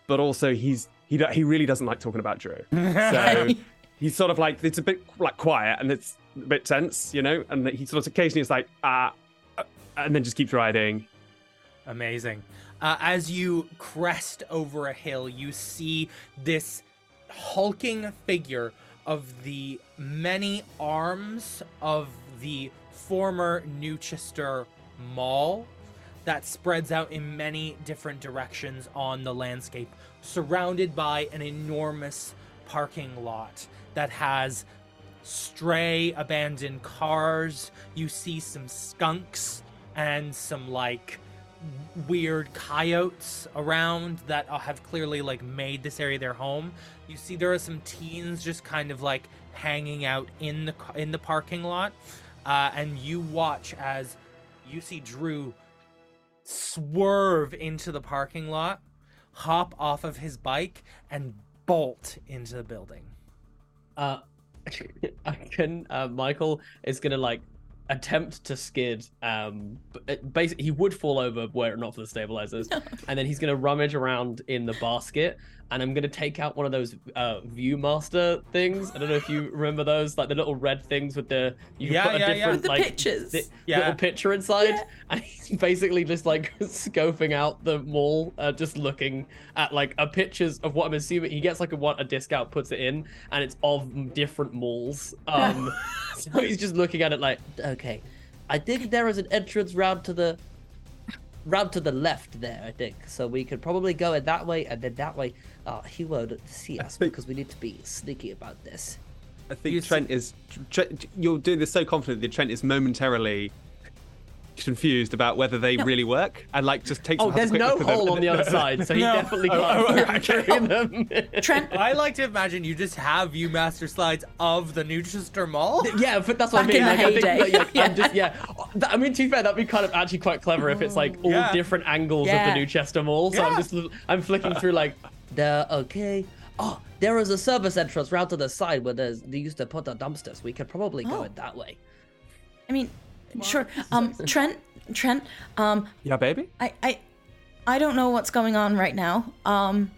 but also he's he he really doesn't like talking about Drew. So he's sort of like it's a bit like quiet and it's a bit tense, you know. And he sort of occasionally is like ah, uh, and then just keeps riding. Amazing. Uh, as you crest over a hill, you see this hulking figure of the many arms of the former New Chester Mall that spreads out in many different directions on the landscape, surrounded by an enormous parking lot that has stray abandoned cars. You see some skunks and some like weird coyotes around that have clearly like made this area their home. You see there are some teens just kind of like hanging out in the in the parking lot, uh, and you watch as you see Drew swerve into the parking lot, hop off of his bike, and bolt into the building. Uh, I can. Uh, Michael is gonna like attempt to skid. Um, basically, he would fall over were it not for the stabilizers, and then he's gonna rummage around in the basket. And I'm gonna take out one of those uh, ViewMaster things. I don't know if you remember those, like the little red things with the you can Yeah, put a yeah, yeah. different With the like pictures. thi- Yeah. little picture inside, Yeah. and he's basically just like scoping out the mall, uh, just looking at like a pictures of what I'm assuming he gets like a what a discount puts it in, and it's of different malls. Um, so he's just looking at it like, Okay, I think there is an entrance route to the route to the left there. I think so. We could probably go in that way, and then that way, uh, he won't see us think- because we need to be sneaky about this. I think You s- Trent is. Trent, you're doing this so confidently. Trent is momentarily confused about whether they really work, and like just takes. oh, has a there's quick no look at them, hole on the other side, so he No. definitely Oh, can't oh, see oh, okay. through them. Trent, I like to imagine you just have View-Master slides of the New Chester Mall. Yeah, but that's what Back I mean. in the Like, I think heyday. that, yeah, I'm just yeah. I mean, to be fair, that'd be kind of actually quite clever if it's like all Yeah. different angles of Yeah. the New Chester Mall. So I'm just I'm flicking through like The okay. Oh, there is a service entrance route to the side where there's, they used to put the dumpsters. We could probably go Oh. it that way. I mean, sure. Um, Trent, Trent, um, Yeah, baby. I, I, I don't know what's going on right now. Um,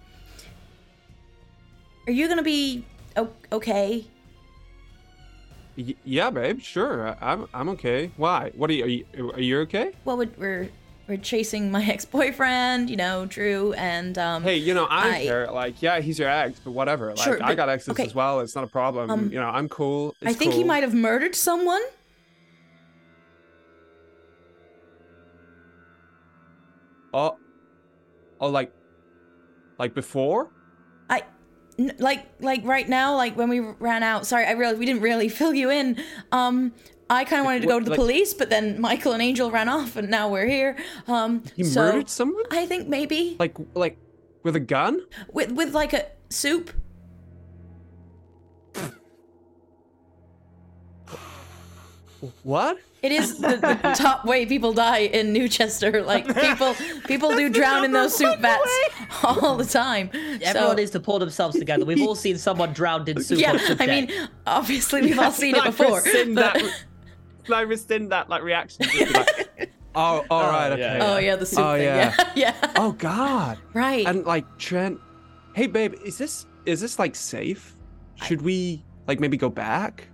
are you gonna be o- okay? Y- yeah, babe. Sure, I- I'm. I'm okay. Why? What are you? Are you, are you okay? Well, we're we're, we're chasing my ex-boyfriend, you know, Drew, and um. Hey, you know, I don't I- care. Like, yeah, he's your ex, but whatever. Like, Sure, I but- got exes okay. as well. It's not a problem. Um, you know, I'm cool. I It's think he might have murdered someone. Oh, oh, like, like before. I, n- like, like right now, like when we ran out. Sorry, I realized we didn't really fill you in. Um, I kind of wanted to go to the like- police, but then Michael and Angel ran off, and now we're here. Um, He so murdered someone. I think maybe Like, like with a gun. with with like a soup. What? It is the, the top way people die in New Chester. Like people, people do drown in those soup vats all the time. Everyone so, needs to pull themselves together. We've all seen someone drowned in soup. yeah, I mean, obviously we've all seen it Can I before. rescind but- that- Can I rescind that like reaction? Just be like, oh, all oh, right, yeah. okay. oh yeah, the soup Oh, thing. yeah. Yeah, yeah. Oh God. right. And like Trent, hey babe, is this is this like safe? Should we like maybe go back?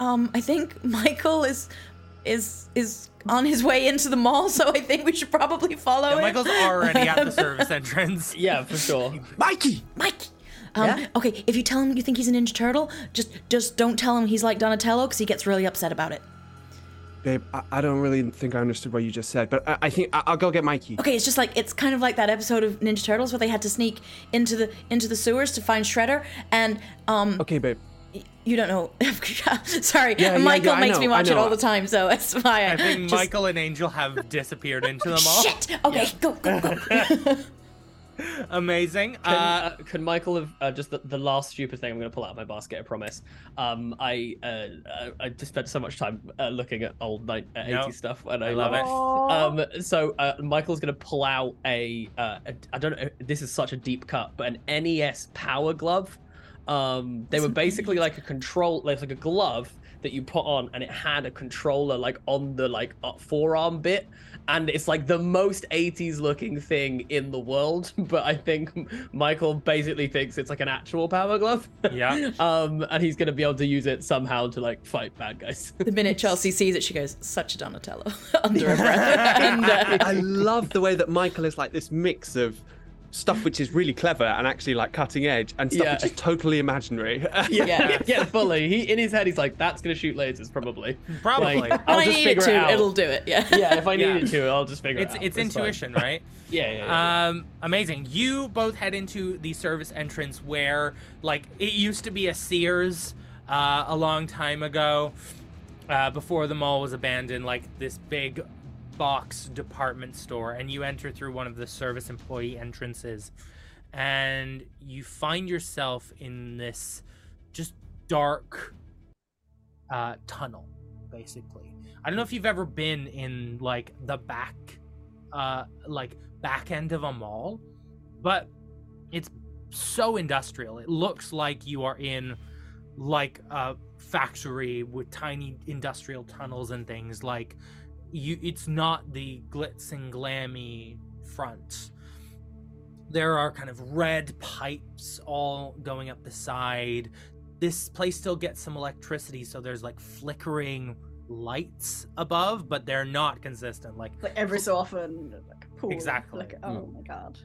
Um, I think Michael is is is on his way into the mall, so I think we should probably follow Yeah, him. Michael's already at the service entrance. yeah for sure. Mikey. Mikey. Um, Yeah? Okay, if you tell him you think he's a Ninja Turtle, just just don't tell him he's like Donatello because he gets really upset about it. Babe, I, I don't really think I understood what you just said, but I, I think I, I'll go get Mikey. Okay, it's just like it's kind of like that episode of Ninja Turtles where they had to sneak into the into the sewers to find Shredder, and um, Okay, babe. You don't know. Sorry, Yeah, yeah, Michael yeah, I makes know, me watch it all the time, so that's why I, I think just- Michael and Angel have disappeared into the mall. Shit. Okay, go go go. Amazing. Can, Uh, uh, can Michael have uh, just the, the last stupid thing I'm going to pull out of my basket? I promise. Um, I uh, uh, I just spent so much time uh, looking at old night uh, 80s No, stuff, and I, I love love it. Um, so uh, Michael's going to pull out a, uh, a I don't know. This is such a deep cut, but an NES Power Glove. Um, they were basically like a control, like like a glove that you put on, and it had a controller like on the like uh, forearm bit, and it's like the most 80s looking thing in the world. But I think Michael basically thinks it's like an actual power glove. Yeah. um, and he's gonna be able to use it somehow to like fight bad guys. the minute Chelsea sees it, she goes, "Such a Donatello," under her breath. and, uh, I love the way that Michael is like this mix of stuff which is really clever and actually like cutting edge, and stuff Yeah. which is totally imaginary. yeah, Yeah. yeah, fully. He in his head, he's like, "That's gonna shoot lasers, probably." Probably. Like, I'll I just need it figure to, it out. it'll do it. Yeah. Yeah, if I Yeah. needed to, I'll just figure it's it out. it's fine. intuition, right? Yeah, yeah, yeah. Um, amazing. You both head into the service entrance where, like, it used to be a Sears uh, a long time ago, uh, before the mall was abandoned. Like this big box department store, and you enter through one of the service employee entrances, and you find yourself in this just dark uh, tunnel, basically. I don't know if you've ever been in like the back, uh, like back end of a mall, but it's so industrial. It looks like you are in like a factory with tiny industrial tunnels and things. Like you, it's not the glitz and glammy front. There are kind of red pipes all going up the side. This place still gets some electricity, so there's like flickering lights above, but they're not consistent. Like Like every so often, like a pool. Exactly. Like, oh my god.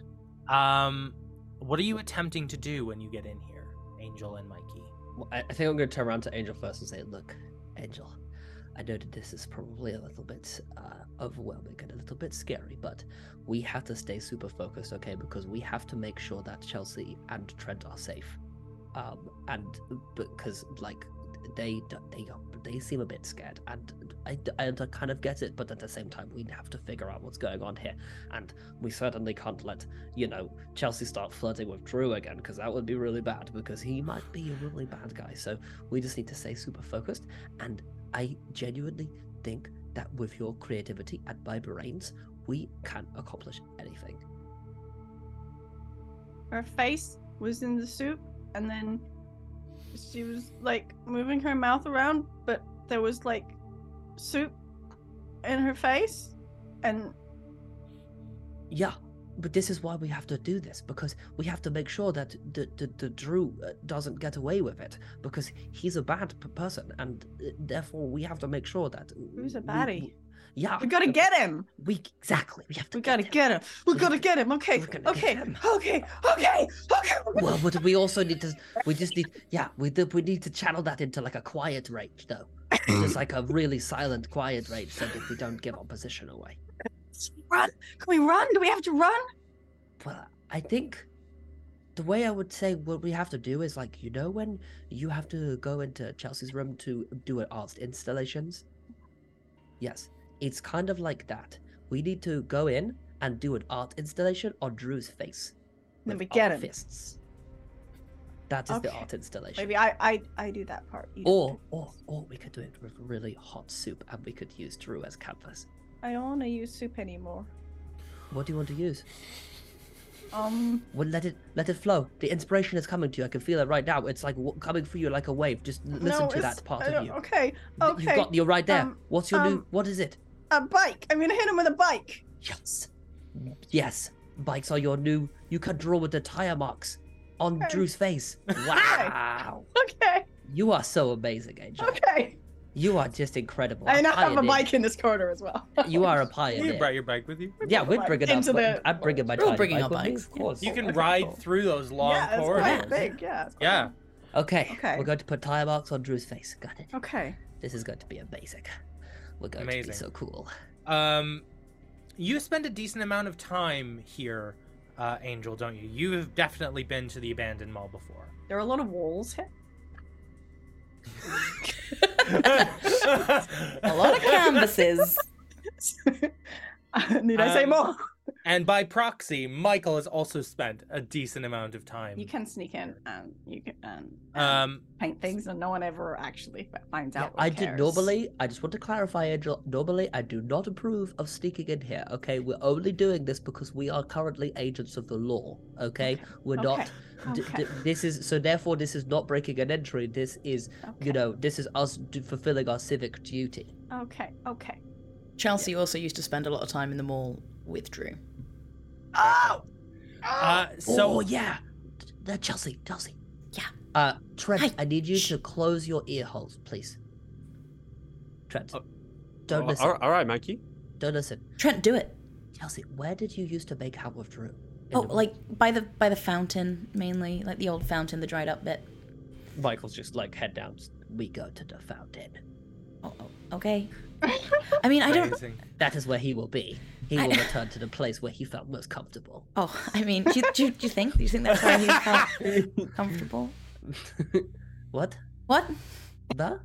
Um, what are you attempting to do when you get in here, Angel and Mikey? Well, I, I think I'm going to turn around to Angel first and say, "Look, Angel, I know that this is probably a little bit uh, overwhelming and a little bit scary, but we have to stay super focused, okay? Because we have to make sure that Chelsea and Trent are safe. Um, and because like they they they seem a bit scared, and I, I kind of get it, but at the same time, we have to figure out what's going on here, and we certainly can't let you know Chelsea start flirting with Drew again, because that would be really bad, because he might be a really bad guy. So we just need to stay super focused, and I genuinely think that with your creativity and my brains, we can accomplish anything. Her face was in the soup, and then she was like moving her mouth around, but there was like soup in her face, and Yeah, but this is why we have to do this because we have to make sure that the the, the Drew uh, doesn't get away with it because he's a bad p- person and uh, therefore we have to make sure that Who's a baddie? we- yeah, we gotta get him. we exactly we have to We gotta him. get him. We We gotta get him. Okay. get Okay. him. Okay. Okay. Okay. Well, but we also need to. We just need. Yeah, we do, we need to channel that into like a quiet rage, though. just like a really silent, quiet rage, so that we don't give our position away. Run. Can we run? Do we have to run? Well, I think the way I would say what we have to do is like you know when you have to go into Chelsea's room to do an art installations. Yes, it's kind of like that. We need to go in and do an art installation on Drew's face. Then we get him. Fists. That is the art installation. Maybe I I I do that part. You Or, or, or we could do it with really hot soup, and we could use Drew as canvas. I don't want to use soup anymore. What do you want to use? Um. Well, let it let it flow. The inspiration is coming to you. I can feel it right now. It's like w- coming for you like a wave. Just l- listen no, to that part of you. Okay. Okay. You've got you're right there. um, What's your new? um, What is it? A bike. I'm gonna hit him with a bike. Yes, yes. Bikes are your new. You can draw with the tire marks on Okay. Drew's face. Wow, Okay. you are so amazing, Angel. Okay. You are just incredible. I a now have a bike in this corner as well. You are a pioneer. You brought your bike with you. Yeah, we're Like, bringing into up. the- I'm bringing my. We're all tiny bringing bike our with me, bikes, Of course. You can Okay, ride cool. through those long yeah, it's corridors. quite big. Yeah. it's quite Yeah. Okay, Okay. we're going to put tire marks on Drew's face. Got it. Okay. This is going to be amazing. We're going to Amazing. be so cool. Um, you spend a decent amount of time here, uh, Angel, don't you? You have definitely been to the abandoned mall before. There are a lot of walls here. A lot of canvases. Need I say Um, more? And by proxy, Michael has also spent a decent amount of time. You can sneak in and you can and, and Um, paint things, and no one ever actually finds out. or I did cares. normally. I just want to clarify, Angel. Normally, I do not approve of sneaking in here. Okay, we're only doing this because we are currently agents of the law. Okay, we're Okay, not. D- okay. d- this is so. Therefore, this is not breaking an entry. This is, Okay. you know, this is us d- fulfilling our civic duty. Okay. Okay. Chelsea also used to spend a lot of time in the mall with Drew. Oh. uh, so oh yeah, D- uh, Chelsea, Chelsea. Yeah. Uh, Trent, Hi. I need you to close your ear holes, please. Trent, Oh, don't Oh, listen. all- all right, Mikey. Don't listen. Trent, do it. Chelsea, where did you used to make out with Drew? Oh, the- like by the by the fountain mainly, like the old fountain, the dried up bit. Michael's just like head down. We go to the fountain. Oh, oh okay. I mean, I don't. That is where he will be. He will return to the place where he felt most comfortable. Oh, I mean, do you, do, you, do you think? Do you think that's why he felt comfortable? what? What? The?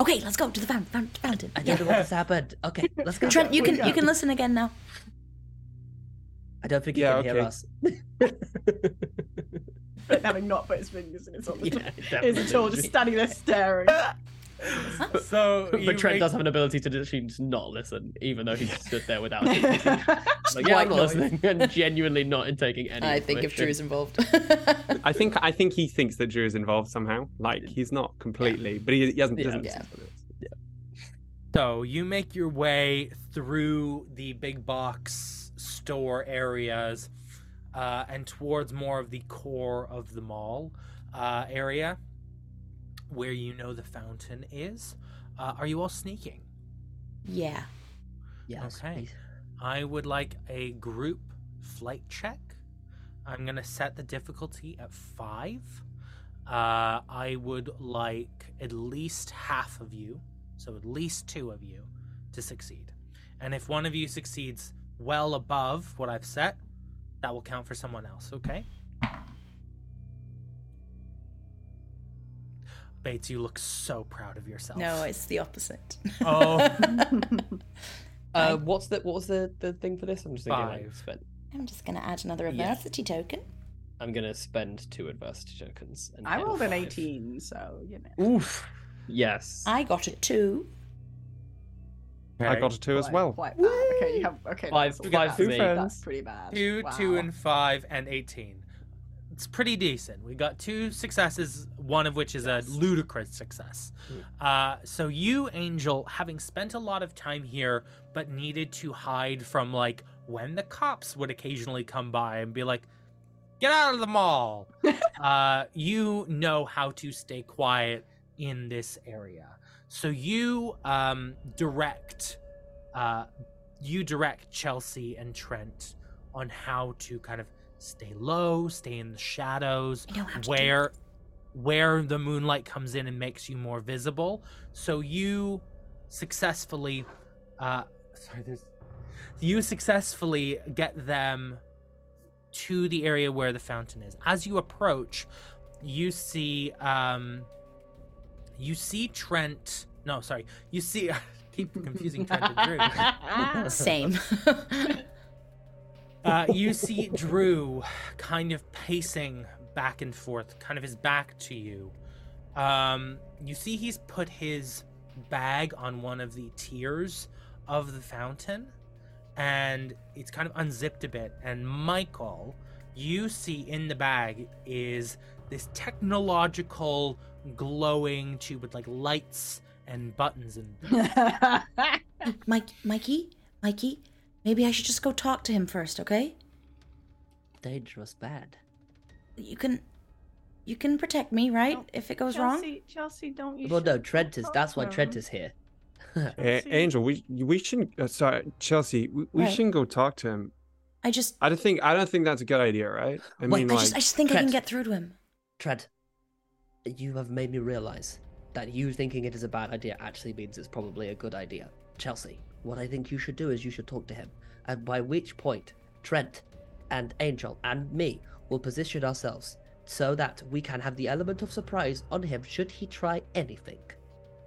Okay, let's go to the fountain. fountain, fountain. I don't know what has happened. Okay, let's go. Trent, you can you can listen again now. I don't think Yeah, you can hear us. But having not put his fingers in his on Yeah, Is definitely. at all just standing there staring. So but Trent make- does have an ability to literally just not listen, even though he stood there without like, yeah, I'm not listening, and genuinely not in taking any. I think if information. Drew's involved. I think I think he thinks that Drew is involved somehow. Like he's not completely, but he, he hasn't. Yeah. doesn't Yeah. So you make your way through the big box store areas uh, and towards more of the core of the mall uh, area where you know the fountain is. Uh, are you all sneaking? yeah. Yes, Okay. please. I would like a group flight check. I'm going to set the difficulty at five. Uh, I would like at least half of you, so at least two of you, to succeed. And if one of you succeeds well above what I've set, that will count for someone else, okay? Bates, you look so proud of yourself. No, it's the opposite. Oh, Uh, what's the what was the, the thing for this? I'm just thinking like Five. spend. I'm just gonna add another Yeah. adversity token. I'm gonna spend two adversity tokens. And I get a rolled an 18, so you know. Oof. Yes. I got a two. I got a two as well. Quite bad. Okay, you have okay. Five- that's five bad. for. That's pretty bad. two, two, and five, and eighteen. It's pretty decent. We got two successes, one of which is a ludicrous success. Uh, so you, Angel, having spent a lot of time here, but needed to hide from like when the cops would occasionally come by and be like, "Get out of the mall." uh, you know how to stay quiet in this area. So you um, direct, uh, you direct Chelsea and Trent on how to kind of stay low, stay in the shadows, I know how to do where where the moonlight comes in and makes you more visible. So you successfully, uh, sorry, there's you successfully get them to the area where the fountain is. As you approach, you see um you see Trent no sorry you see keep confusing Trent and Drew Same. Uh, you see Drew kind of pacing back and forth, kind of his back to you. Um, you see he's put his bag on one of the tiers of the fountain, and it's kind of unzipped a bit. And Michael, you see in the bag is this technological glowing tube with like lights and buttons and Mike, Mikey, Mikey, maybe I should just go talk to him first, okay? Dangerous bad. You can, you can protect me, right? No, if it goes wrong. Chelsea, Chelsea, don't you? Well, no, should Trent is. That's why Trent is here. A- Angel, we we shouldn't. Uh, sorry, Chelsea, we, we Right. shouldn't go talk to him. I just, I don't think I don't think that's a good idea, right? I Wait, mean, I like, just, I just think I can get through to him. Trent, you have made me realize that you thinking it is a bad idea actually means it's probably a good idea. Chelsea, what I think you should do is you should talk to him, and by which point Trent and Angel and me will position ourselves so that we can have the element of surprise on him should he try anything.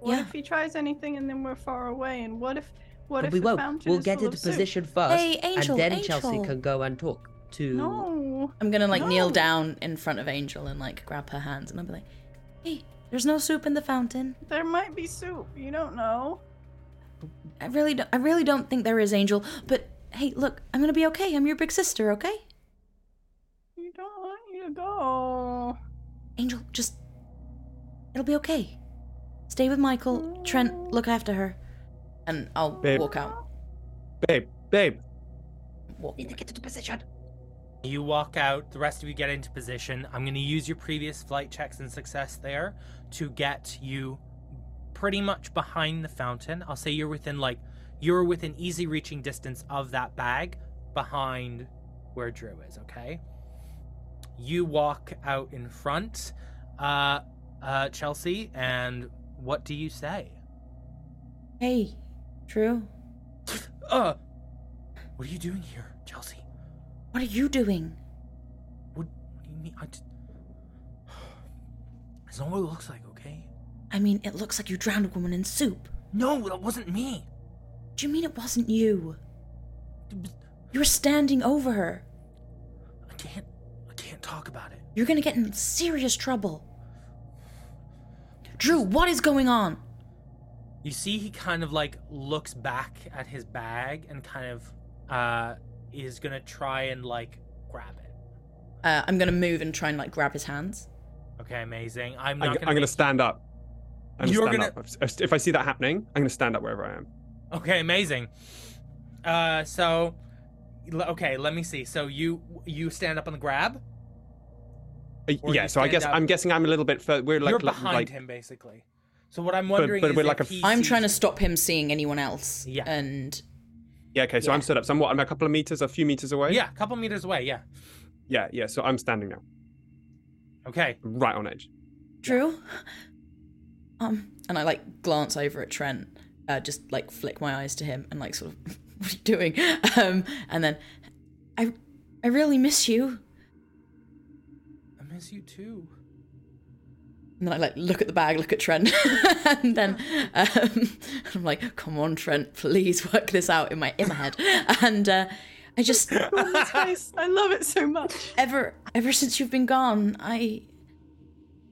What Yeah. if he tries anything and then we're far away? And what if, what But if we the won't. fountain We'll is get full into of soup? position first, Hey, Angel, and then Chelsea can go and talk to. No. I'm gonna like kneel No. down in front of Angel and like grab her hands, and I'll be like, "Hey, there's no soup in the fountain. There might be soup. You don't know. I really, don't, I really don't think there is, Angel. But hey, look, I'm gonna be okay. I'm your big sister, okay? You don't want you to go. Angel, just, it'll be okay. Stay with Michael. Trent, mm. look after her, and I'll Babe. walk out. babe, babe. Walk Need to get into position. You walk out, the rest of you get into position. I'm going to use your previous flight checks and success there to get you pretty much behind the fountain. I'll say you're within like you're within easy reaching distance of that bag behind where Drew is, okay? You walk out in front, uh uh Chelsea, and what do you say? Hey, Drew, Uh what are you doing here, Chelsea? what are you doing? What, what do you mean? I just... It's not what it looks like? I mean, it looks like you drowned a woman in soup. No, that wasn't me. Do you mean it wasn't you? You were standing over her. I can't. I can't talk about it. You're gonna get in serious trouble. Drew, what is going on? you see he kind of like looks back at his bag and kind of uh is gonna try and like grab it. Uh, I'm gonna move and try and like grab his hands. Okay, amazing. I'm I'm, not I'm gonna. going to stand up. I'm You're gonna- up. If- If I see that happening, I'm going to stand up wherever I am. Okay, amazing. Uh, so, okay, let me see. So you you stand up on the grab. Uh, Or yeah, so I guess up- I'm guessing I'm a little bit further. We're like You're behind like, him, basically. So what I'm wondering but is we're if like a- he I'm sees trying to stop him seeing anyone else. Yeah. And Yeah, okay, so I'm Yeah. stood up. So I'm? I'm a couple of meters, a few meters away. Yeah, a couple meters away. Yeah. yeah, yeah. So I'm standing now, Okay. right on edge. Drew, um, and I like glance over at Trent, uh, just like flick my eyes to him and like sort of, what are you doing? Um, and then, I, I really miss you. I miss you too. And then I like look at the bag, look at Trent, and then um, I'm like, "Come on, Trent, please work this out in my in my head." And uh, I just On his face. I love it so much. ever ever since you've been gone, I,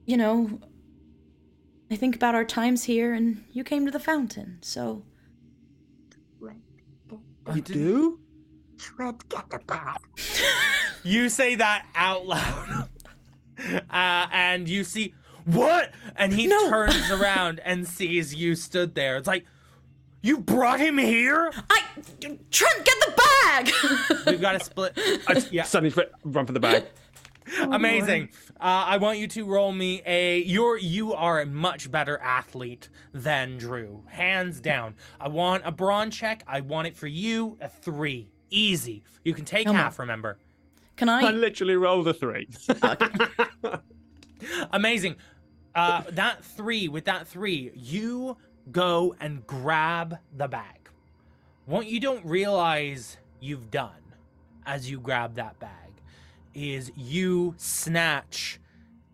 you know, I think about our times here, and you came to the fountain, so You do? Trent, get the bag. You say that out loud. uh, and you see what? And he No. turns around and sees you stood there. It's like, you brought him here? I, Trent, get the bag. We've got to split. I Yeah. suddenly run for the bag. Amazing. Uh, I want you to roll me a. You're you are a much better athlete than Drew, hands down. I want a brawn check. I want it for you a three, easy. You can take Come on. half. Remember. Can I I? literally rolled a three. Amazing. Uh, that three with that three, you go and grab the bag. What you don't realize you've done as you grab that bag is you snatch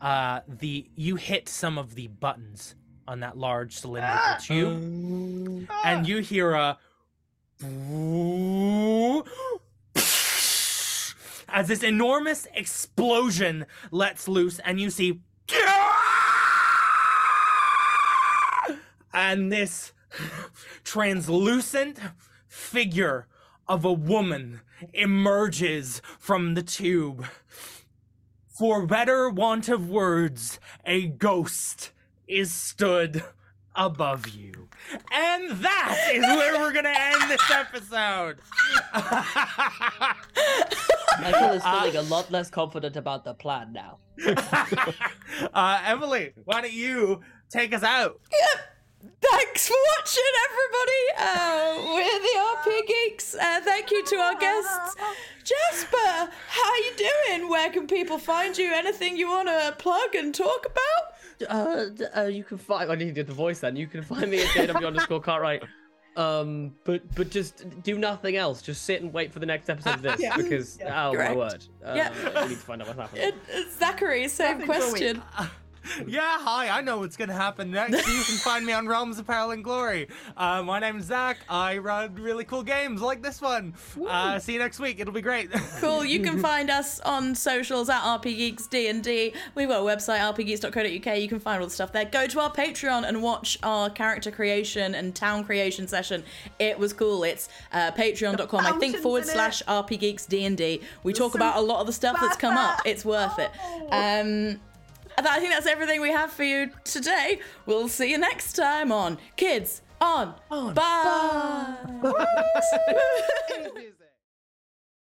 uh, the you hit some of the buttons on that large cylindrical tube, and you hear a as this enormous explosion lets loose, and you see and this translucent figure of a woman emerges from the tube. For better want of words, a ghost is stood above you. And that is where we're gonna end this episode. Michael is feeling a lot less confident about the plan now. uh, Emily, why don't you take us out? Thanks for watching, everybody. Uh, we're the RPGeeks. Uh, thank you to our guests. Jasper, how you doing? Where can people find you? Anything you want to plug and talk about? Uh, uh, you can find. I need to do the voice then. You can find me at JW underscore Cartwright. Um, but but just do nothing else. Just sit and wait for the next episode of this Yeah. because oh Correct. my word, uh, Yeah. we need to find out what's happening. It, Zachary, same Nothing for a question. Yeah, hi, I know what's gonna happen next. You can find me on Realms of Peril and Glory. Uh, my name's Zach. I run really cool games like this one. Uh, see you next week. It'll be great. Cool. You can find us on socials at RP Geeks D&D. We've got a website, rpgeeks.co.uk. You can find all the stuff there. Go to our Patreon and watch our character creation and town creation session. It was cool. It's uh, patreon.com, I think, forward slash RPGeeks D&D. We talk about a lot of the stuff that's come up. It's worth it. Um, I think that's everything we have for you today. We'll see you next time on Kids on, Bye. It is-